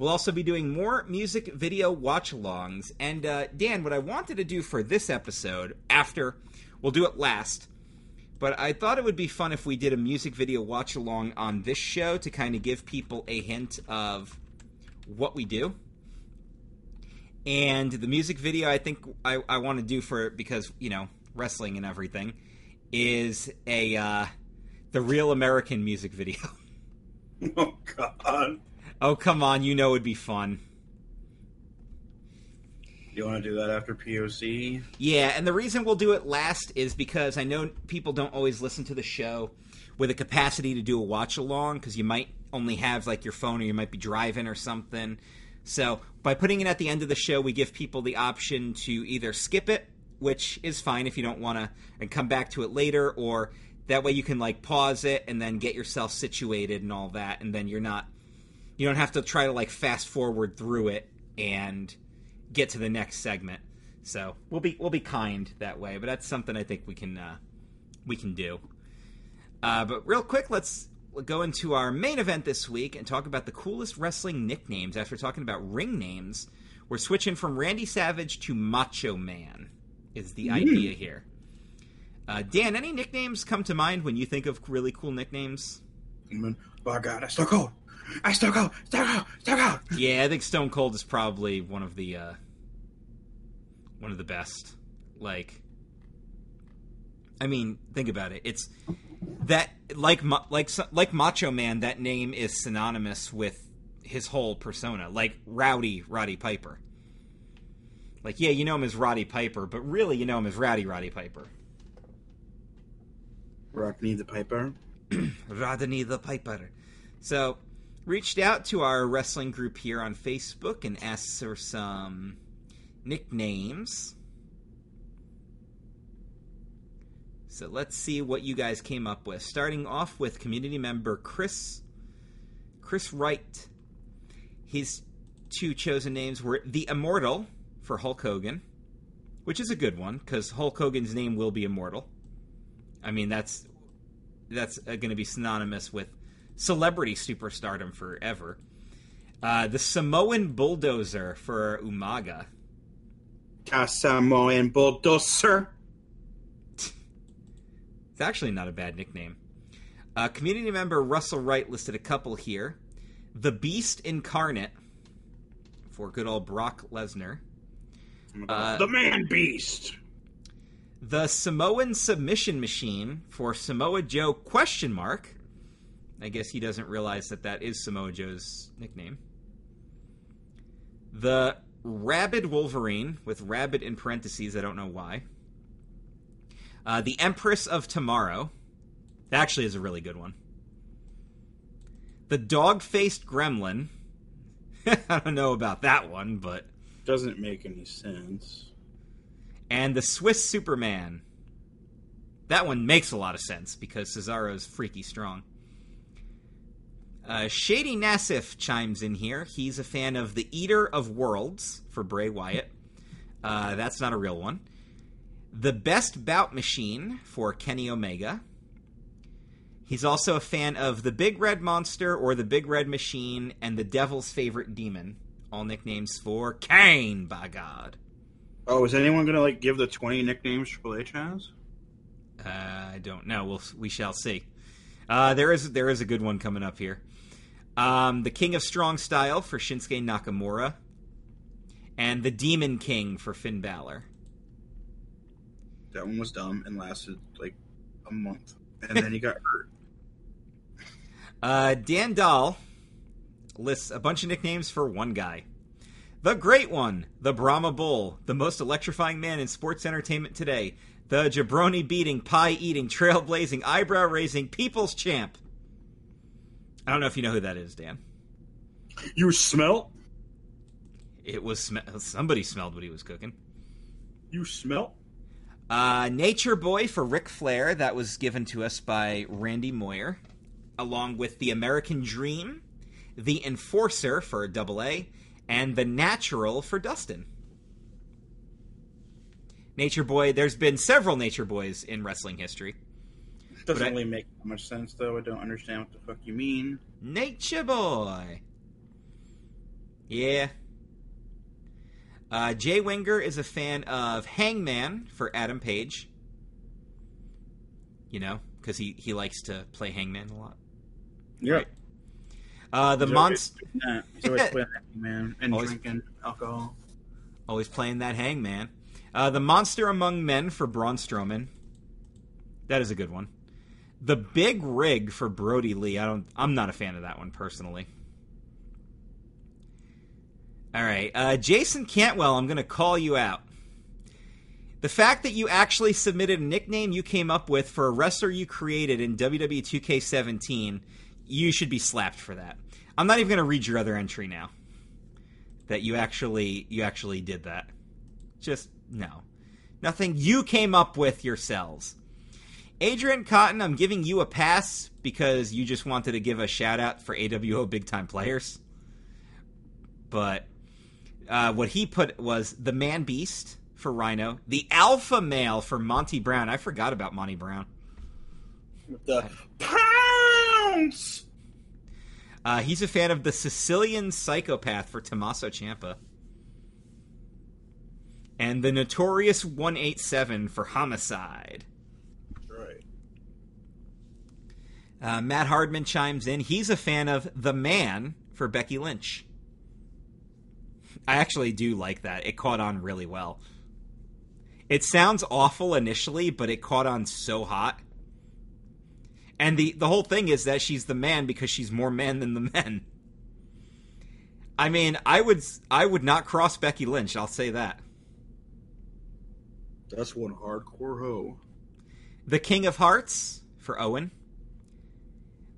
We'll also be doing more music video watch alongs. And uh, Dan, what I wanted to do for this episode, after, we'll do it last, but I thought it would be fun if we did a music video watch along on this show to kind of give people a hint of what we do. And the music video I think I, I want to do for it because, you know, wrestling and everything is a uh, the real American music video. Oh, God. Oh come on, you know it'd be fun. You want to do that after POC? Yeah, and the reason we'll do it last is because I know people don't always listen to the show with a capacity to do a watch along because you might only have like your phone or you might be driving or something. So by putting it at the end of the show, we give people the option to either skip it, which is fine if you don't want to, and come back to it later, or that way you can like pause it and then get yourself situated and all that, and then you're not, you don't have to try to like fast forward through it and get to the next segment. So we'll be we'll be kind that way, but that's something I think we can uh, we can do. Uh, but real quick, let's go into our main event this week and talk about the coolest wrestling nicknames. After talking about ring names, we're switching from Randy Savage to Macho Man. Is the idea here? Uh, Dan, any nicknames come to mind when you think of really cool nicknames? Oh, God, I still cold. I still cold. Still cold. Still cold. Yeah, I think Stone Cold is probably one of the uh, one of the best. Like, I mean, think about it. It's that like like like Macho Man. That name is synonymous with his whole persona, like Rowdy Roddy Piper. Like, yeah, you know him as Roddy Piper, but really, you know him as Rowdy Roddy Piper. Rockney the Piper. Rodney the Piper. So, reached out to our wrestling group here on Facebook and asked for some nicknames. So let's see what you guys came up with. Starting off with community member Chris Chris Wright. His two chosen names were the Immortal for Hulk Hogan, which is a good one because Hulk Hogan's name will be immortal. I mean, that's that's going to be synonymous with celebrity superstardom forever. Uh, the Samoan Bulldozer for Umaga. Samoan Bulldozer. It's actually not a bad nickname. Uh, community member Russell Wright listed a couple here. The Beast Incarnate for good old Brock Lesnar. Uh, the Man Beast. The Samoan Submission Machine for Samoa Joe question mark. I guess he doesn't realize that that is Samoa Joe's nickname. The Rabid Wolverine with Rabid in parentheses. I don't know why. Uh, the Empress of Tomorrow. That actually is a really good one. The Dog Faced Gremlin. I don't know about that one, but. Doesn't make any sense. And the Swiss Superman. That one makes a lot of sense because Cesaro's freaky strong. Uh, Shady Nassif chimes in here. He's a fan of the Eater of Worlds for Bray Wyatt. Uh, that's not a real one. The Best Bout Machine for Kenny Omega. He's also a fan of the Big Red Monster or the Big Red Machine and the Devil's Favorite Demon. All nicknames for Kane, by God. Oh, is anyone gonna like give the twenty nicknames Triple H has? Uh, I don't know. We'll we shall see. Uh, there is there is a good one coming up here. Um, the King of Strong Style for Shinsuke Nakamura, and the Demon King for Finn Balor. That one was dumb and lasted like a month, and then he got hurt. Uh, Dan Dahl lists a bunch of nicknames for one guy. The Great One, the Brahma Bull, the most electrifying man in sports entertainment today, the jabroni beating, pie eating, trailblazing, eyebrow raising, people's champ. I don't know if you know who that is, Dan. You smell? It was sm- somebody smelled what he was cooking. You smell? Uh, Nature Boy for Ric Flair, that was given to us by Randy Moyer, along with the American Dream, the Enforcer for Double A, and the Natural for Dustin. Nature Boy, there's been several Nature Boys in wrestling history. Doesn't I- really make much sense though. I don't understand what the fuck you mean. Nature Boy. Yeah. Uh, Jay Winger is a fan of Hangman for Adam Page. You know, because he, he likes to play Hangman a lot. Yeah. Right. Uh, the monster always. He's always playing that man and Always- drinking alcohol. always playing that Hangman. Uh, the monster among men for Braun Strowman. That is a good one. The big rig for Brodie Lee. I don't. I'm not a fan of that one personally. All right, uh, Jason Cantwell. I'm going to call you out. The fact that you actually submitted a nickname you came up with for a wrestler you created in WWE 2K17, you should be slapped for that. I'm not even going to read your other entry now. That you actually you actually did that. Just no. Nothing you came up with yourselves. Adrian Cotton, I'm giving you a pass because you just wanted to give a shout out for AWO big time players. But uh, what he put was the Man Beast for Rhino, the Alpha Male for Monty Brown. I forgot about Monty Brown. The pounds. Uh, he's a fan of the Sicilian Psychopath for Tommaso Ciampa. And the Notorious 187 for Homicide. Right. Uh, Matt Hardman chimes in. He's a fan of The Man for Becky Lynch. I actually do like that. It caught on really well. It sounds awful initially, but it caught on so hot. And the, the whole thing is that she's the man because she's more man than the men. I mean, I would I would not cross Becky Lynch. I'll say that. That's one hardcore hoe. The King of Hearts for Owen.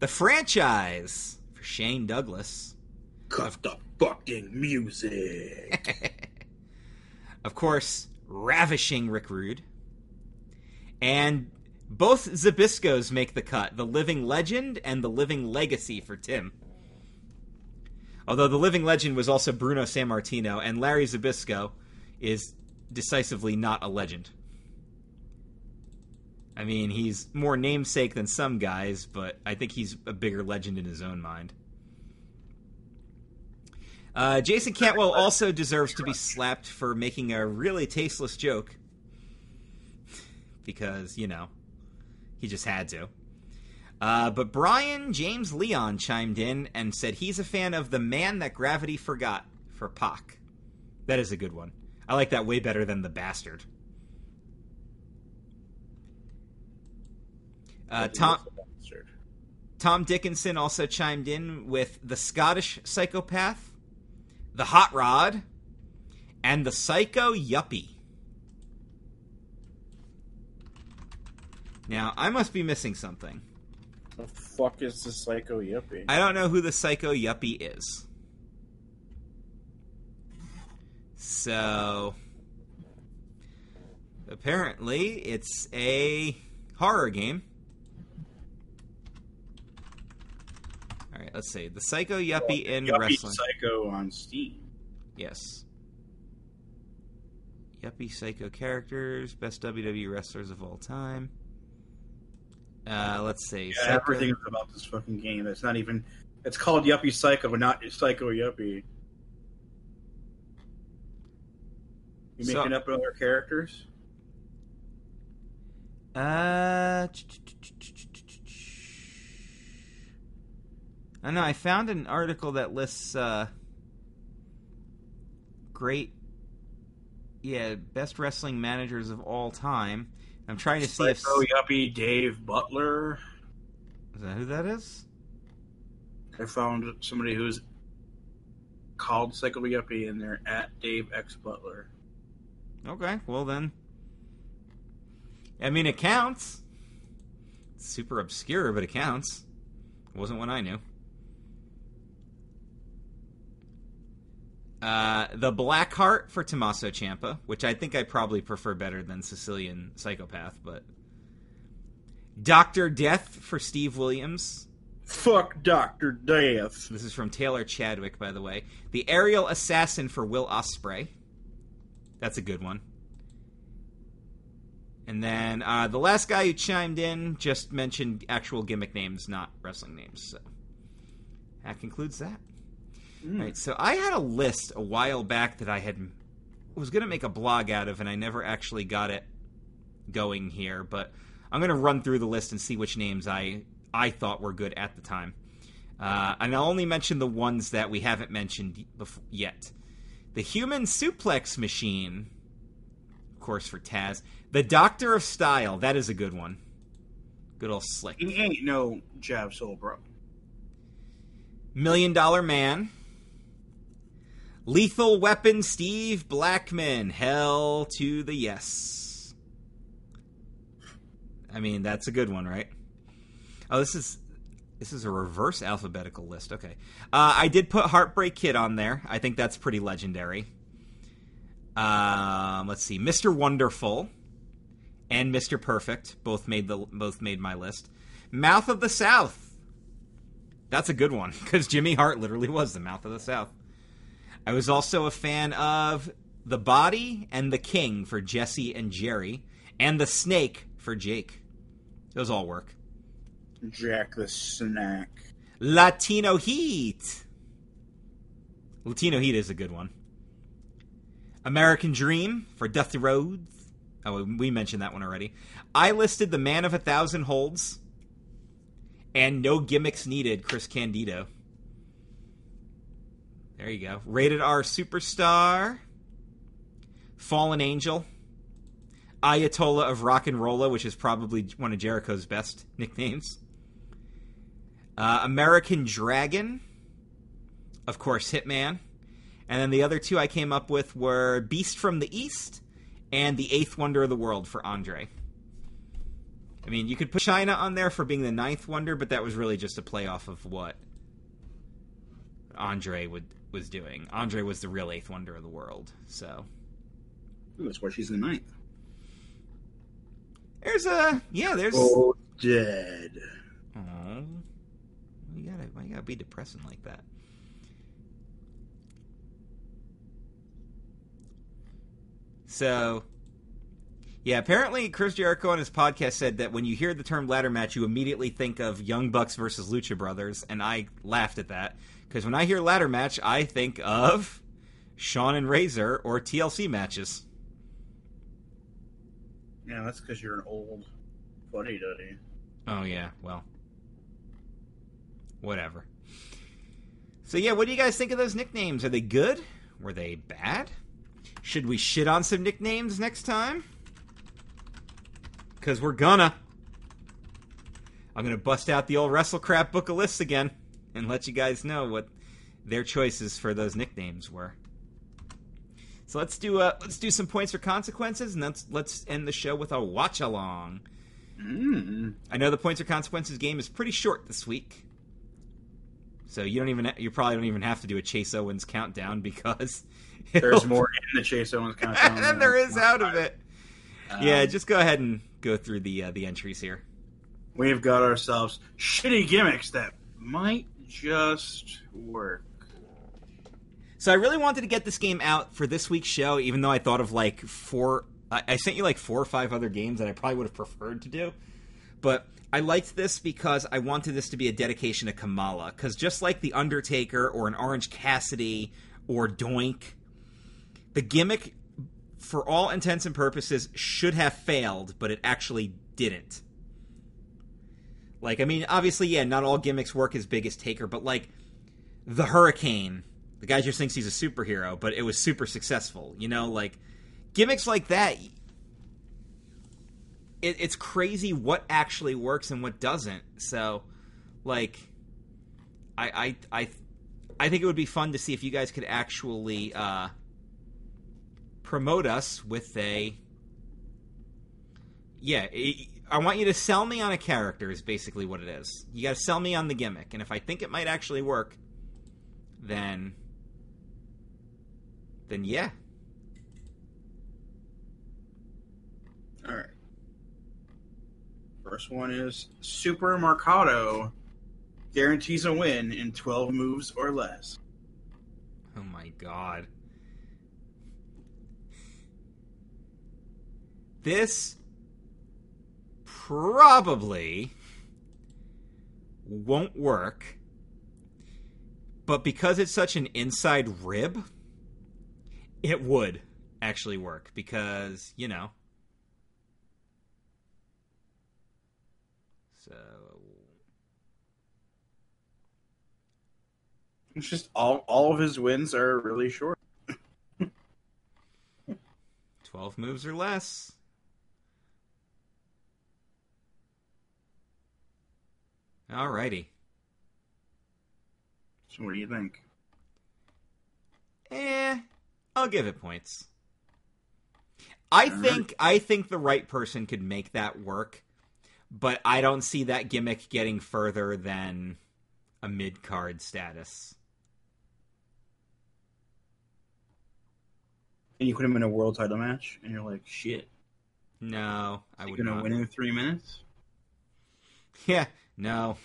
The franchise for Shane Douglas. Cuff the fucking music. of course, ravishing Rick Rude. And both Zbyszkos make the cut the Living Legend and the Living Legacy for Tim. Although the Living Legend was also Bruno Sammartino, and Larry Zbyszko is decisively not a legend. I mean, he's more namesake than some guys, but I think he's a bigger legend in his own mind. Uh, Jason Cantwell also deserves to be slapped for making a really tasteless joke. Because, you know, he just had to. Uh, but Brian James Leon chimed in and said he's a fan of The Man That Gravity Forgot for Pac. That is a good one. I like that way better than The Bastard. Uh, Tom, Tom Dickinson also chimed in with The Scottish Psychopath, The Hot Rod, and The Psycho Yuppie. Now, I must be missing something. The fuck is the psycho yuppie? I don't know who the Psycho Yuppie is. So, apparently, it's a horror game. Alright, right, let's see. The Psycho Yuppie well, in Yuppie wrestling. Psycho on Steam. Yes. Yuppie Psycho characters, best WWE wrestlers of all time. Uh, let's see. Yeah, Psycho- everything is about this fucking game. It's not even. It's called Yuppie Psycho, not Psycho Yuppie. You So- making up other characters? Uh, I know. I found an article that lists uh, great, yeah, best wrestling managers of all time. I'm trying to see if Psycho Yuppie Dave Butler. is that who that is. I found somebody who's called Psycho Yuppie, and they're at Dave X Butler. Okay, well then, I mean it counts. It's super obscure, but it counts. It wasn't one I knew. Uh, the Black Heart for Tommaso Ciampa, which I think I probably prefer better than Sicilian Psychopath, but Doctor Death for Steve Williams. Fuck Doctor Death. This is from Taylor Chadwick, by the way. The Aerial Assassin for Will Ospreay. That's a good one. And then uh, the last guy who chimed in just mentioned actual gimmick names, not wrestling names. So that concludes that. Mm. Right. So I had a list a while back that I had was going to make a blog out of, and I never actually got it going here. But I'm going to run through the list and see which names I I thought were good at the time. Uh, and I'll only mention the ones that we haven't mentioned bef- yet. The Human Suplex Machine, of course, for Taz. The Doctor of Style, that is a good one. Good old slick. He ain't no Jive Soul Bro. Million Dollar Man. Lethal Weapon Steve Blackman. Hell to the yes. I mean, that's a good one, right? Oh, this is this is a reverse alphabetical list. Okay. Uh, I did put Heartbreak Kid on there. I think that's pretty legendary. Um, let's see. Mr. Wonderful and Mr. Perfect both made the both made my list. Mouth of the South. That's a good one because Jimmy Hart literally was the mouth of the South. I was also a fan of The Body and The King for Jesse and Jerry, and The Snake for Jake. Those all work. Jack the Snack. Latino Heat. Latino Heat is a good one. American Dream for Dusty Rhodes. Oh, we mentioned that one already. I listed The Man of a Thousand Holds and No Gimmicks Needed, Chris Candido. There you go. Rated R Superstar. Fallen Angel. Ayatollah of Rock and Rolla, which is probably one of Jericho's best nicknames. Uh, American Dragon. Of course, Hitman. And then the other two I came up with were Beast from the East and The Eighth Wonder of the World for Andre. I mean, you could put Chyna on there for being the ninth wonder, but that was really just a playoff of what Andre would was doing. Andre was the real eighth wonder of the world. So That's why she's the ninth. there's a yeah, there's Oh, dead. Oh, you gotta why you gotta be depressing like that? So, yeah, apparently Chris Jericho on his podcast said that when you hear the term ladder match, you immediately think of Young Bucks versus Lucha Brothers, and I laughed at that because when I hear ladder match, I think of Shawn and Razor or TLC matches. Yeah, that's because you're an old fuddy duddy. Oh yeah, well, whatever. So yeah, what do you guys think of those nicknames? Are they good? Were they bad? Should we shit on some nicknames next time? Cause we're gonna. I'm gonna bust out the old WrestleCrap book of lists again and let you guys know what their choices for those nicknames were. So let's do uh let's do some points for consequences and let's let's end the show with a watch along. Mm. I know the points or consequences game is pretty short this week, so you don't even you probably don't even have to do a Chase Owens countdown because There's more in the Chase Owens countdown than there is out of it. Um, yeah, just go ahead and go through the uh, the entries here. We've got ourselves shitty gimmicks that might just work? So I really wanted to get this game out for this week's show, even though I thought of like four. I, sent you like four or five other games that I probably would have preferred to do, but I liked this because I wanted this to be a dedication to Kamala. Because just like the Undertaker or an Orange Cassidy or Doink, the gimmick, for all intents and purposes, should have failed, but it actually didn't. Like, I mean, obviously, yeah, not all gimmicks work as big as Taker, but like the Hurricane, the guy just thinks he's a superhero, but it was super successful. You know, like gimmicks like that. It, it's crazy what actually works and what doesn't. So, like, I, I, I, I think it would be fun to see if you guys could actually uh, promote us with a. Yeah, I want you to sell me on a character. Is basically what it is. You got to sell me on the gimmick, and if I think it might actually work, then then yeah. All right. First one is Super Mercado guarantees a win in 12 moves or less. Oh my god. This probably won't work, but because it's such an inside rib, it would actually work because, you know. So. It's just all all of his wins are really short. 12 moves or less. Alrighty. So what do you think? Eh, I'll give it points. I think I think the right person could make that work, but I don't see that gimmick getting further than a mid card status. And you put him in a world title match, and you're like, shit. No, I would gonna not. win in three minutes? Yeah, no.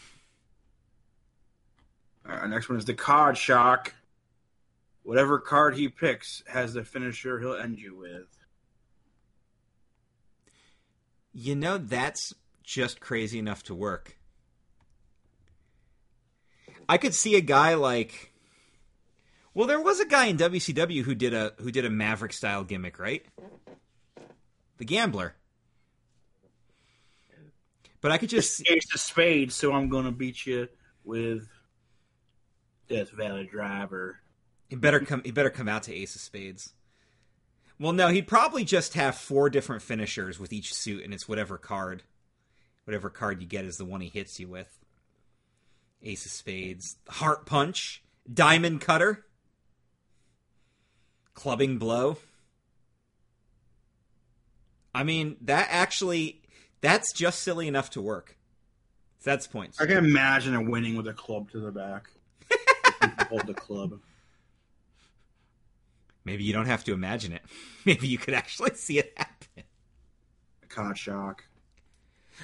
Our next one is the card shock. Whatever card he picks has the finisher he'll end you with. You know that's just crazy enough to work. I could see a guy like Well, there was a guy in WCW who did a who did a Maverick style gimmick, right? The gambler. But I could just Ace of spades, so I'm gonna beat you with Death Valley Driver. He better come. He better come out to Ace of Spades. Well, no, he'd probably just have four different finishers with each suit, and it's whatever card, whatever card you get is the one he hits you with. Ace of Spades, Heart Punch, Diamond Cutter, Clubbing Blow. I mean, that actually, that's just silly enough to work. That's points. I can imagine him winning with a club to the back. Hold the club. Maybe you don't have to imagine it. Maybe you could actually see it happen. Card shock.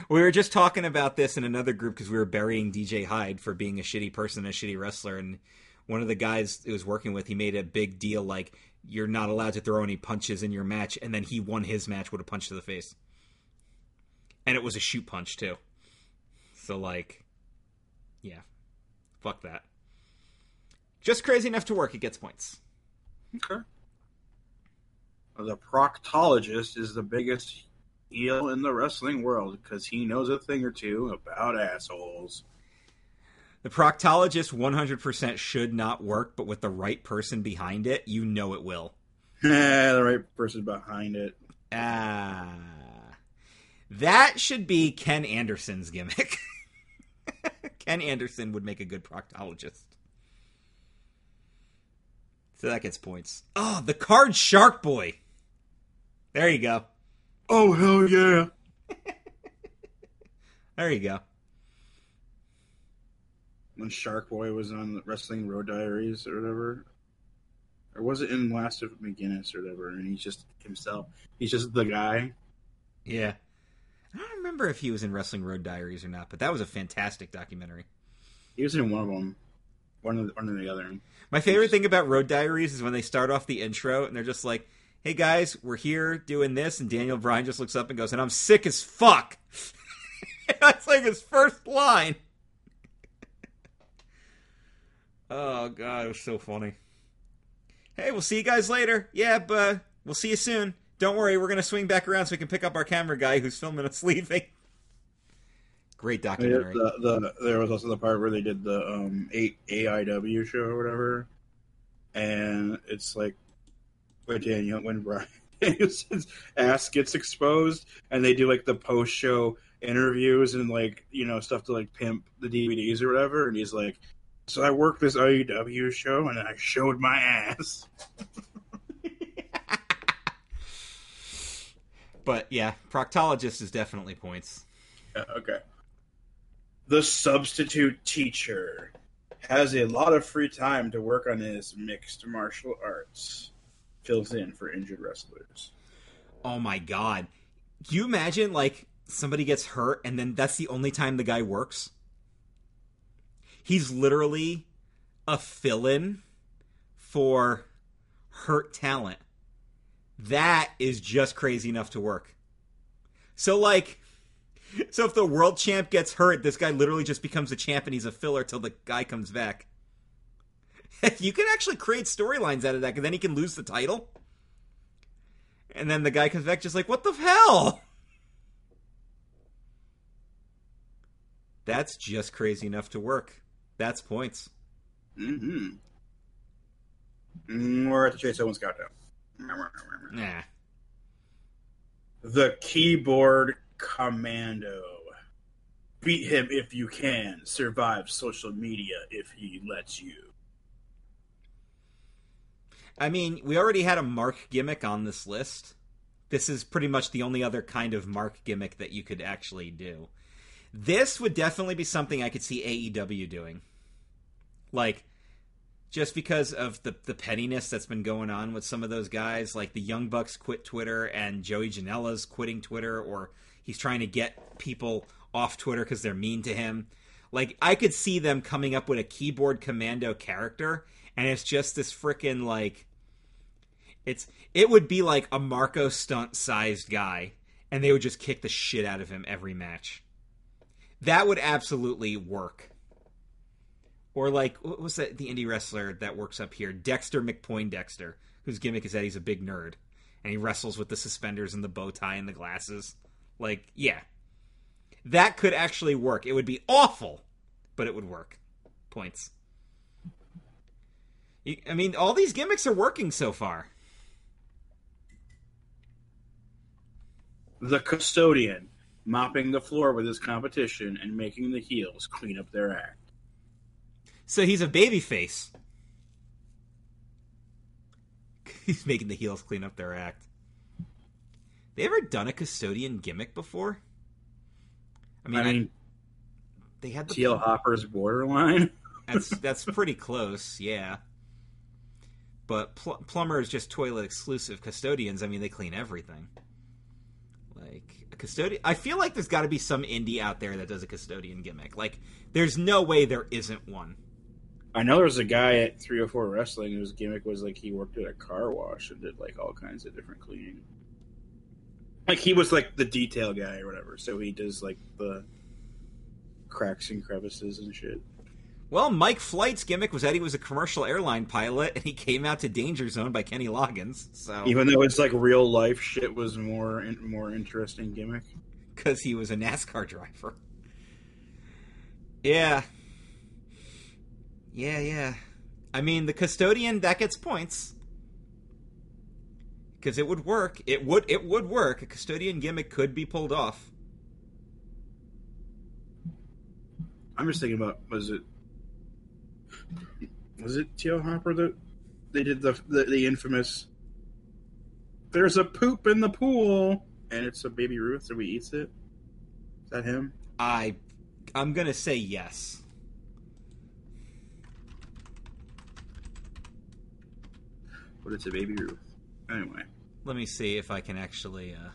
We were just talking about this in another group because we were burying DJ Hyde for being a shitty person, a shitty wrestler, and one of the guys who was working with, he made a big deal like you're not allowed to throw any punches in your match, and then he won his match with a punch to the face, and it was a shoot punch too. So like, yeah, fuck that. Just crazy enough to work. It gets points. Okay. The proctologist is the biggest heel in the wrestling world because he knows a thing or two about assholes. The proctologist 100% should not work, but with the right person behind it, you know it will. the right person behind it. Ah. That should be Ken Anderson's gimmick. Ken Anderson would make a good proctologist. So that gets points. Oh, the card Shark Boy. There you go. Oh hell yeah! There you go. When Shark Boy was on Wrestling Road Diaries or whatever, or was it in Last of McGuinness or whatever? And he's just himself. He's just the guy. Yeah. I don't remember if he was in Wrestling Road Diaries or not, but that was a fantastic documentary. He was in one of them. one or the, one or the other. My favorite thing about Road Diaries is when they start off the intro and they're just like, "Hey guys, we're here doing this," and Daniel Bryan just looks up and goes, "And I'm sick as fuck." That's like his first line. oh god, it was so funny. Hey, we'll see you guys later. Yeah, but we'll see you soon. Don't worry, we're gonna swing back around so we can pick up our camera guy who's filming us leaving. Great documentary. The, the, there was also the part where they did the um, eight AIW show or whatever, and it's like when Daniel when Bryan Danielson's ass gets exposed, and they do like the post show interviews and like you know stuff to like pimp the DVDs or whatever, and he's like, "So I worked this AEW show and I showed my ass." but yeah, proctologist is definitely points. Yeah, okay. The substitute teacher has a lot of free time to work on his mixed martial arts. Fills in for injured wrestlers. Oh my god. Do you imagine like somebody gets hurt and then that's the only time the guy works? He's literally a fill-in for hurt talent. That is just crazy enough to work. So like so if the world champ gets hurt, this guy literally just becomes a champ and he's a filler till the guy comes back. you can actually create storylines out of that because then he can lose the title. And then the guy comes back just like, what the hell? That's just crazy enough to work. That's points. Mm-hmm. Mm, we're at the Chase Owens countdown. Nah. The keyboard commando. Beat him if you can. Survive social media if he lets you. I mean, we already had a Mark gimmick on this list. This is pretty much the only other kind of Mark gimmick that you could actually do. This would definitely be something I could see AEW doing. Like, just because of the the pettiness that's been going on with some of those guys, like the Young Bucks quit Twitter and Joey Janela's quitting Twitter, or he's trying to get people off Twitter because they're mean to him. Like, I could see them coming up with a keyboard commando character, and it's just this freaking like, it's it would be like a Marco Stunt sized guy, and they would just kick the shit out of him every match. That would absolutely work. Or like, what was that? The indie wrestler that works up here, Dexter McPoindexter, whose gimmick is that he's a big nerd and he wrestles with the suspenders and the bow tie and the glasses. Like, yeah, that could actually work. It would be awful, but it would work. Points. I mean, all these gimmicks are working so far. The custodian mopping the floor with his competition and making the heels clean up their act. So he's a baby face. He's making the heels clean up their act. They ever done a custodian gimmick before? I mean, I mean they had the TL Hopper's borderline. that's that's pretty close, yeah. But Pl- Plumber is just toilet exclusive. Custodians, I mean, they clean everything. Like a custodian, I feel like there's got to be some indie out there that does a custodian gimmick. Like, there's no way there isn't one. I know there was a guy at 304 Wrestling whose gimmick was like he worked at a car wash and did like all kinds of different cleaning. Like he was like the detail guy or whatever, so he does like the cracks and crevices and shit. Well, Mike Flight's gimmick was that he was a commercial airline pilot and he came out to Danger Zone by Kenny Loggins. So even though it's like real life shit was more more interesting gimmick because he was a NASCAR driver. Yeah, yeah, yeah. I mean, the custodian that gets points because it would work. It would it would work. A custodian gimmick could be pulled off. I'm just thinking about was it was it TL Hopper that they did the, the the infamous there's a poop in the pool and it's a baby Ruth so we eats it. Is that him? I I'm gonna say yes. But it's a baby Ruth. Anyway, let me see if I can actually. Uh...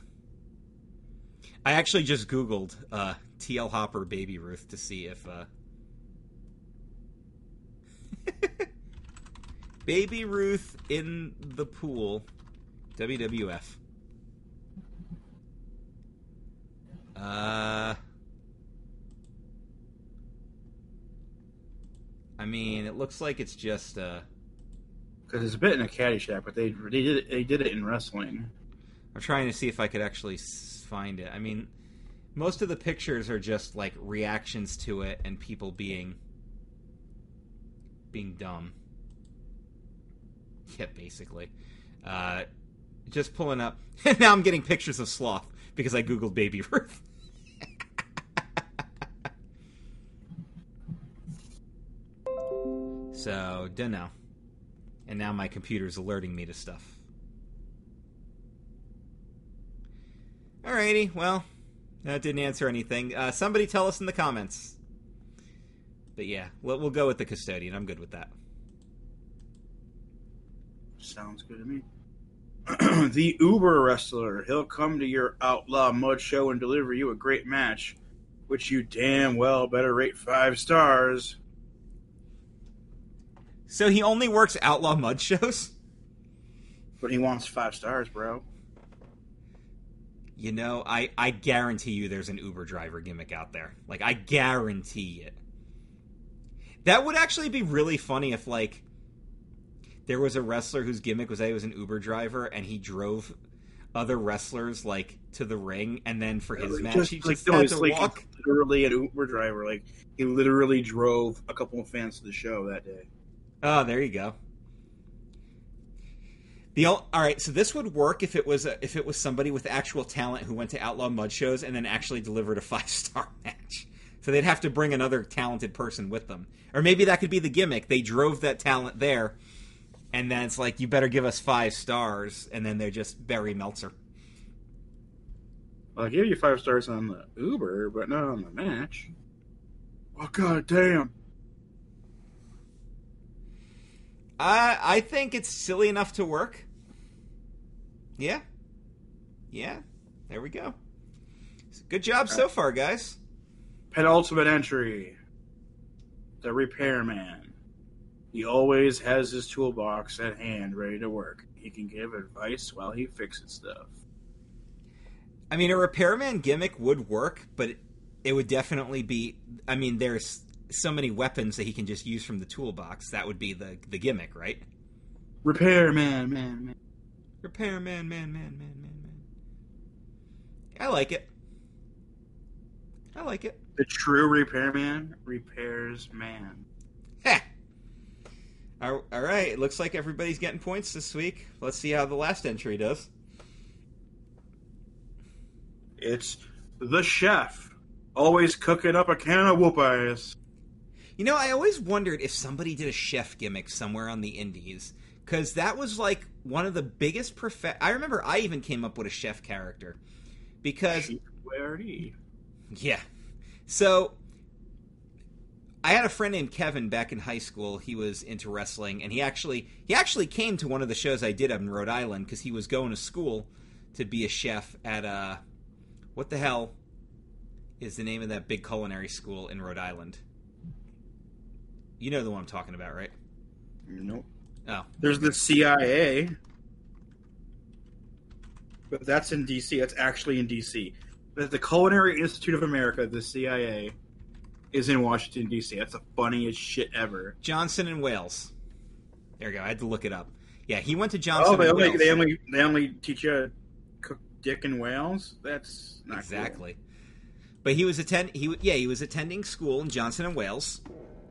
I actually just Googled uh, TL Hopper Baby Ruth to see if. Uh... Baby Ruth in the pool, WWF. Uh, I mean, it looks like it's just uh. Because it's a bit in a Caddyshack, but they they did it, they did it in wrestling. I'm trying to see if I could actually find it. I mean, most of the pictures are just like reactions to it and people being being dumb. Yeah, basically. Uh, just pulling up. now I'm getting pictures of Sloth because I googled Baby Ruth. so, dunno. And now my computer's alerting me to stuff. Alrighty, well, that didn't answer anything. Uh, somebody tell us in the comments. But yeah, we'll, we'll go with the custodian. I'm good with that. Sounds good to me. the Uber wrestler. He'll come to your Outlaw Mud show and deliver you a great match, which you damn well better rate five stars. So he only works Outlaw Mud shows? But he wants five stars, bro. You know, I, I guarantee you there's an Uber driver gimmick out there. Like, I guarantee it. That would actually be really funny if, like, there was a wrestler whose gimmick was that he was an Uber driver and he drove other wrestlers like to the ring, and then for his match, just, he just like, had no, to like walk. Literally an Uber driver, like he literally drove a couple of fans to the show that day. Oh, there you go. The all right, so this would work if it was a, if it was somebody with actual talent who went to Outlaw Mud shows and then actually delivered a five star match. So they'd have to bring another talented person with them, or maybe that could be the gimmick. They drove that talent there and then it's like you better give us five stars, and then they're just Barry Meltzer. I'll give you five stars on the Uber, but not on the match. Oh god damn! I I think it's silly enough to work. Yeah, yeah. There we go. Good job so far, guys. Penultimate entry. The Repairman. He always has his toolbox at hand ready to work. He can give advice while he fixes stuff. I mean, a repairman gimmick would work, but it would definitely be. I mean, there's so many weapons that he can just use from the toolbox. That would be the the gimmick, right? Repair man, man. Repairman, man, man, man, man, man. Man. I like it. I like it. The true repairman repairs man. Heh. All right, it looks like everybody's getting points this week. Let's see how the last entry does. It's the chef, always cooking up a can of whoop ass. You know, I always wondered if somebody did a chef gimmick somewhere on the indies because that was like one of the biggest prof. I remember I even came up with a chef character because yeah. So I had a friend named Kevin back in high school. He was into wrestling, and he actually he actually came to one of the shows I did up in Rhode Island because he was going to school to be a chef at uh, what the hell is the name of that big culinary school in Rhode Island? You know the one I'm talking about, right? Nope. Oh, there's the CIA, but that's in DC. That's actually in DC. But The Culinary Institute of America, the CIA is in Washington D.C. That's the funniest shit ever. Johnson and Wales. There you go. I had to look it up. Yeah, he went to oh, Johnson. Oh, they only Wales. they only they only teach you cook dick in Wales. That's exactly. Cool. But he was attend he yeah he was attending school in Johnson and Wales.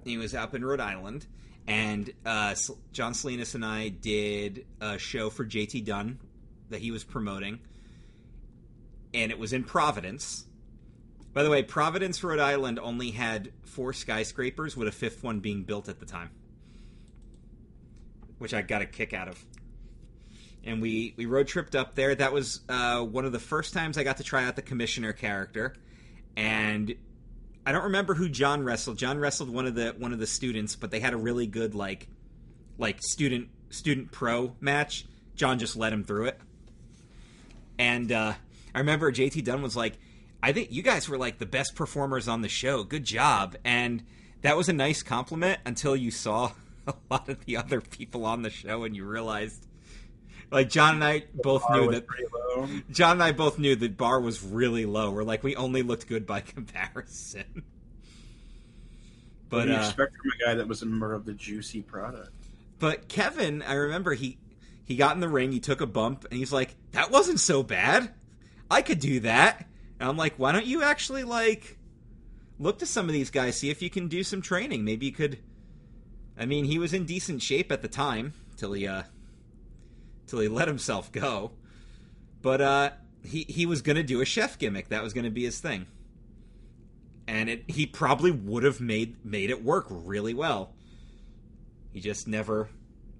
He was up in Rhode Island, and uh, John Salinas and I did a show for JT Dunn that he was promoting, and it was in Providence by the way, Providence, Rhode Island only had four skyscrapers, with a fifth one being built at the time, which I got a kick out of. And we we road tripped up there. That was uh, one of the first times I got to try out the commissioner character, and I don't remember who John wrestled. John wrestled one of the one of the students, but they had a really good like like student student pro match. John just led him through it, and uh, I remember JT Dunn was like I think you guys were like the best performers on the show. Good job. And that was a nice compliment until you saw a lot of the other people on the show, and you realized, like John and I both knew that John and I both knew the bar was really low. We're like, we only looked good by comparison. But what do you uh, expect from a guy that was a member of the Juicy product? But Kevin, I remember he he got in the ring, he took a bump, and he's like, "That wasn't so bad. I could do that." And I'm like, "Why don't you actually like look to some of these guys, see if you can do some training? Maybe you could." I mean, he was in decent shape at the time till he uh till he let himself go. But uh he he was to do a chef gimmick. That was to be his thing. And it he probably would have made made it work really well. He just never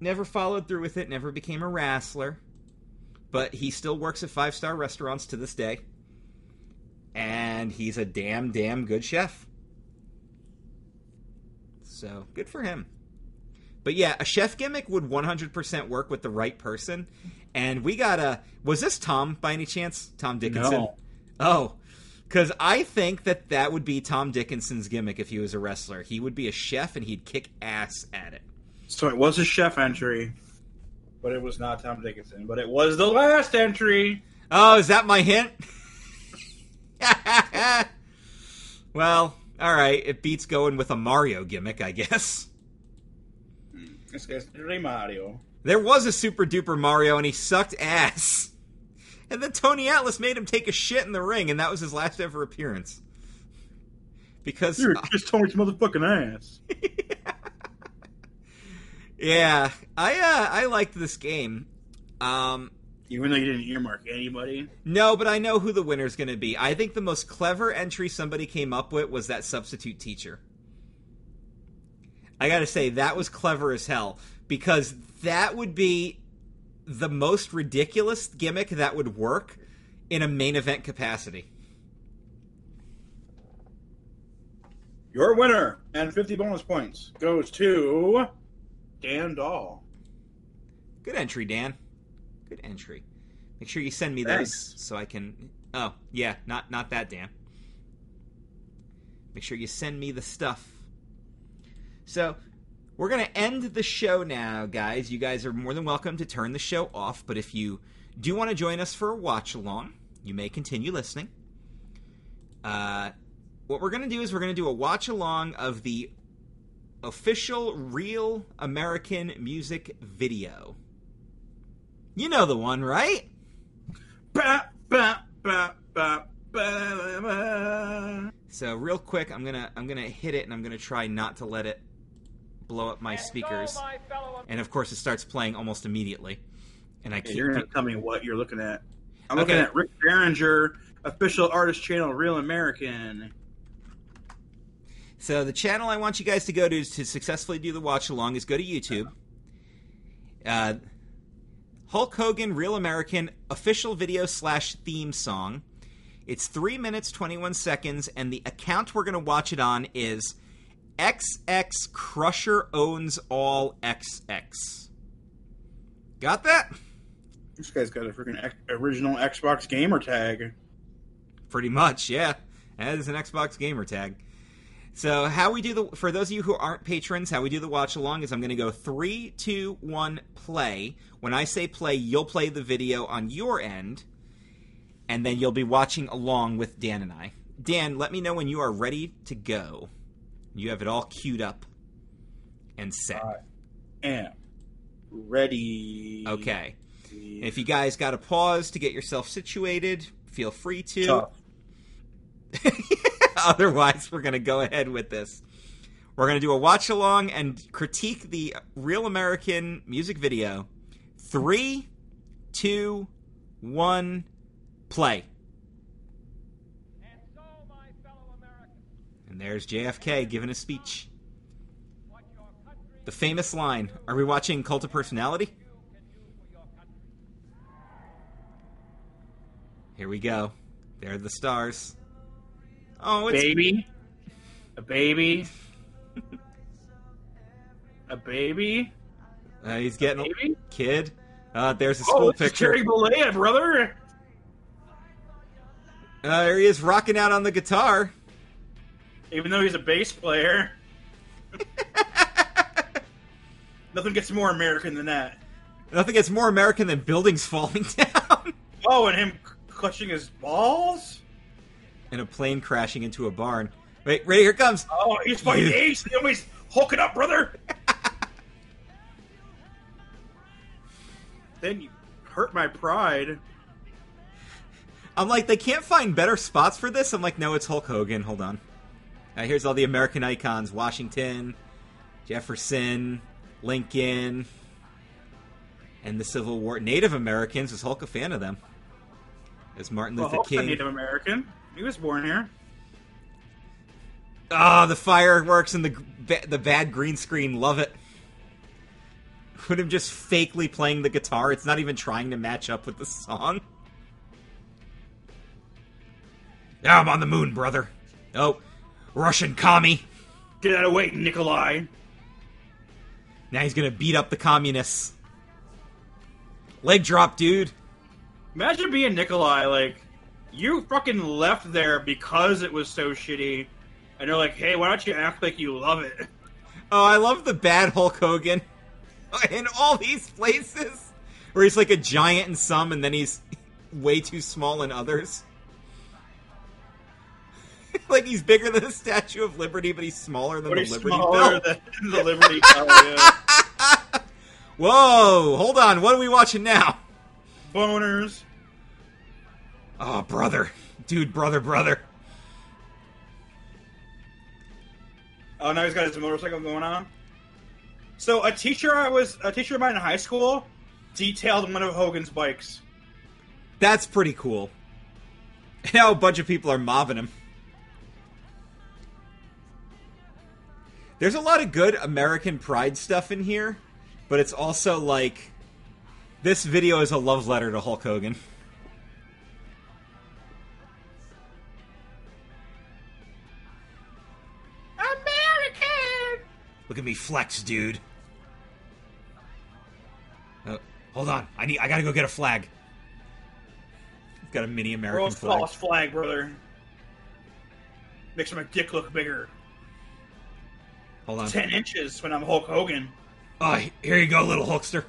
never followed through with it, never became a wrestler. But he still works at five star restaurants to this day. And he's a damn, damn good chef. So good for him. But yeah, a chef gimmick would 100% work with the right person. And we got a. Was this Tom by any chance? Tom Dickinson? No. Oh. Because I think that that would be Tom Dickinson's gimmick if he was a wrestler. He would be a chef and he'd kick ass at it. So it was a chef entry, but it was not Tom Dickinson. But it was the last entry. Oh, is that my hint? well, all right. It beats going with a Mario gimmick, I guess. This guy's Mario. There was a super duper Mario, and he sucked ass. And then Tony Atlas made him take a shit in the ring, and that was his last ever appearance. Because you're just Tony's motherfucking ass. Yeah, I uh, I liked this game. Um, Even though you didn't earmark anybody. No, but I know who the winner's going to be. I think the most clever entry somebody came up with was that substitute teacher. I got to say that was clever as hell because that would be the most ridiculous gimmick that would work in a main event capacity. Your winner and 50 bonus points goes to Dan Dahl. Good entry, Dan. Good entry. Make sure you send me Thanks. those so I can. Oh yeah, not not that Dan. Make sure you send me the stuff. So we're gonna end the show now, guys. You guys are more than welcome to turn the show off, but if you do want to join us for a watch along, you may continue listening. Uh, what we're gonna do is we're gonna do a watch along of the official real American music video. You know the one, right? So real quick, I'm gonna I'm gonna hit it and I'm gonna try not to let it blow up my speakers. My and of course, it starts playing almost immediately. And I keep. You're gonna tell me what you're looking at. I'm okay. looking at Rick Derringer, official artist channel, Real American. So the channel I want you guys to go to to successfully do the watch along is go to YouTube. Uh, Hulk Hogan Real American official video slash theme song. It's three minutes twenty one seconds, and the account we're going to watch it on is XX Crusher owns all XX. Got that? This guy's got a freaking original Xbox gamer tag. Pretty much, yeah. That is an Xbox gamer tag. So how we do the for those of you who aren't patrons, how we do the watch along is I'm going to go three, two, one, play. When I say play, you'll play the video on your end, and then you'll be watching along with Dan and I. Dan, let me know when you are ready to go. You have it all queued up and set. I am ready. Okay. If you guys got to pause to get yourself situated, feel free to. Otherwise, we're going to go ahead with this. We're going to do a watch along and critique the Real American music video. Three, two, one, play. And there's JFK giving a speech. The famous line Are we watching Cult of Personality? Here we go. There are the stars. Oh, it's... baby, a baby, a baby. Uh, he's getting a baby? kid. Uh, there's a oh, school oh, picture. Terry Bollea, brother. Uh, there he is, rocking out on the guitar. Even though he's a bass player. Nothing gets more American than that. Nothing gets more American than buildings falling down. Oh, and him clutching his balls? And a plane crashing into a barn. Wait, right here comes. Oh, he's fighting You- Ace. The always hulk it up, brother. then you hurt my pride. I'm like, they can't find better spots for this. I'm like, no, it's Hulk Hogan. Hold on. Uh, here's all the American icons: Washington, Jefferson, Lincoln, and the Civil War. Native Americans was Hulk a fan of them? As Martin Well, Luther Hulk's a King. Native American. He was born here. Ah, the fireworks and the the bad green screen. Love it. With him just fakely playing the guitar. It's not even trying to match up with the song. Yeah, I'm on the moon, brother. Oh, Russian commie. Get out of the way, Nikolai. Now he's gonna beat up the communists. Leg drop, dude. Imagine being Nikolai. Like, you fucking left there because it was so shitty. And they're like, hey, why don't you act like you love it? Oh, I love the bad Hulk Hogan in all these places where he's like a giant in some and then he's way too small in others. like he's bigger than the Statue of Liberty, but he's smaller than the Liberty smaller Bell. than the Liberty Bell. Yeah. Whoa, hold on, what are we watching now? Boners. Oh, brother, dude, brother, brother. Oh, now he's got his motorcycle going on. So a teacher I was a teacher of mine in high school detailed one of Hogan's bikes. That's pretty cool. Now a bunch of people are mobbing him. There's a lot of good American pride stuff in here, but it's also like this video is a love letter to Hulk Hogan. American. Look at me flex, dude. Uh, hold on, I need. I gotta go get a flag. I've Got a mini American World's flag. flag, brother. Makes my dick look bigger. Hold on. Ten inches when I'm Hulk Hogan. Oh, here you go, little Hulkster.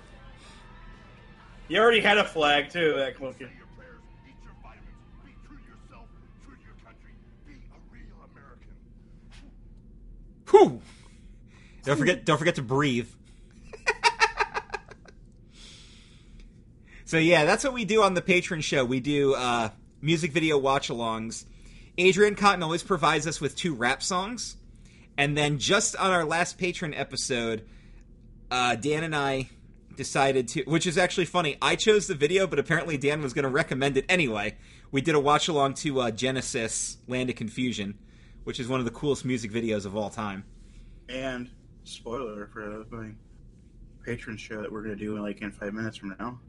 You already had a flag too. That looking. your prayers, eat your vitamins, be true to yourself, true to your country, be a real American. Whew. Don't forget. Don't forget to breathe. so yeah, that's what we do on the patron show. We do uh, music video watch-alongs. Adrian Cotton always provides us with two rap songs, and then just on our last patron episode, uh, Dan and I decided to, which is actually funny. I chose the video, but apparently Dan was going to recommend it anyway. We did a watch along to uh, Genesis Land of Confusion, which is one of the coolest music videos of all time. And spoiler for my patron show that we're gonna do in like in five minutes from now.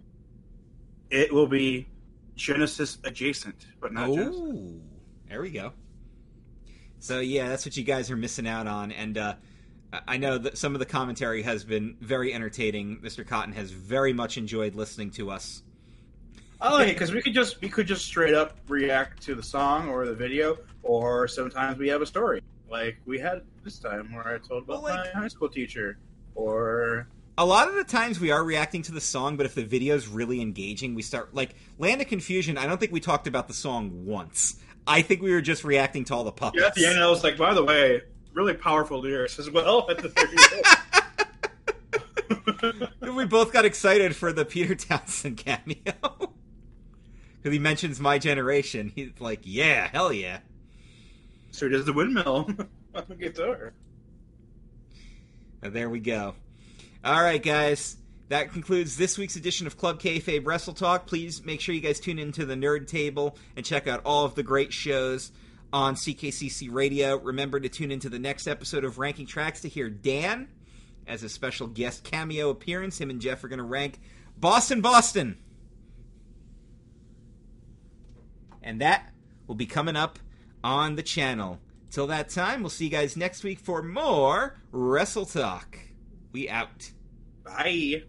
It will be Genesis adjacent, but not Genesis. Oh, there we go. So yeah, that's what you guys are missing out on, and uh, I- know that some of the commentary has been very entertaining. Mr. Cotton has very much enjoyed listening to us. I like it because we could just we could just straight up react to the song or the video, or sometimes we have a story like we had this time where I told about Well, like- my high school teacher, or A lot of the times we are reacting to the song, but if the video's really engaging, we start like Land of Confusion. I don't think we talked about the song once. I think we were just reacting to all the puppets. yeah, at the end I was like, by the way, really powerful lyrics as well at the very we both got excited for the Peter Townshend cameo because he mentions my generation. He's like, "Yeah, hell yeah." So does the windmill on the guitar. And there we go. All right, guys. That concludes this week's edition of Club Kayfabe Wrestle Talk. Please make sure you guys tune into the Nerd Table and check out all of the great shows on CKCC Radio. Remember to tune into the next episode of Ranking Tracks to hear Dan as a special guest cameo appearance. Him and Jeff are going to rank Boston, Boston. And that will be coming up on the channel. Till that time, we'll see you guys next week for more Wrestle Talk. We out. Bye.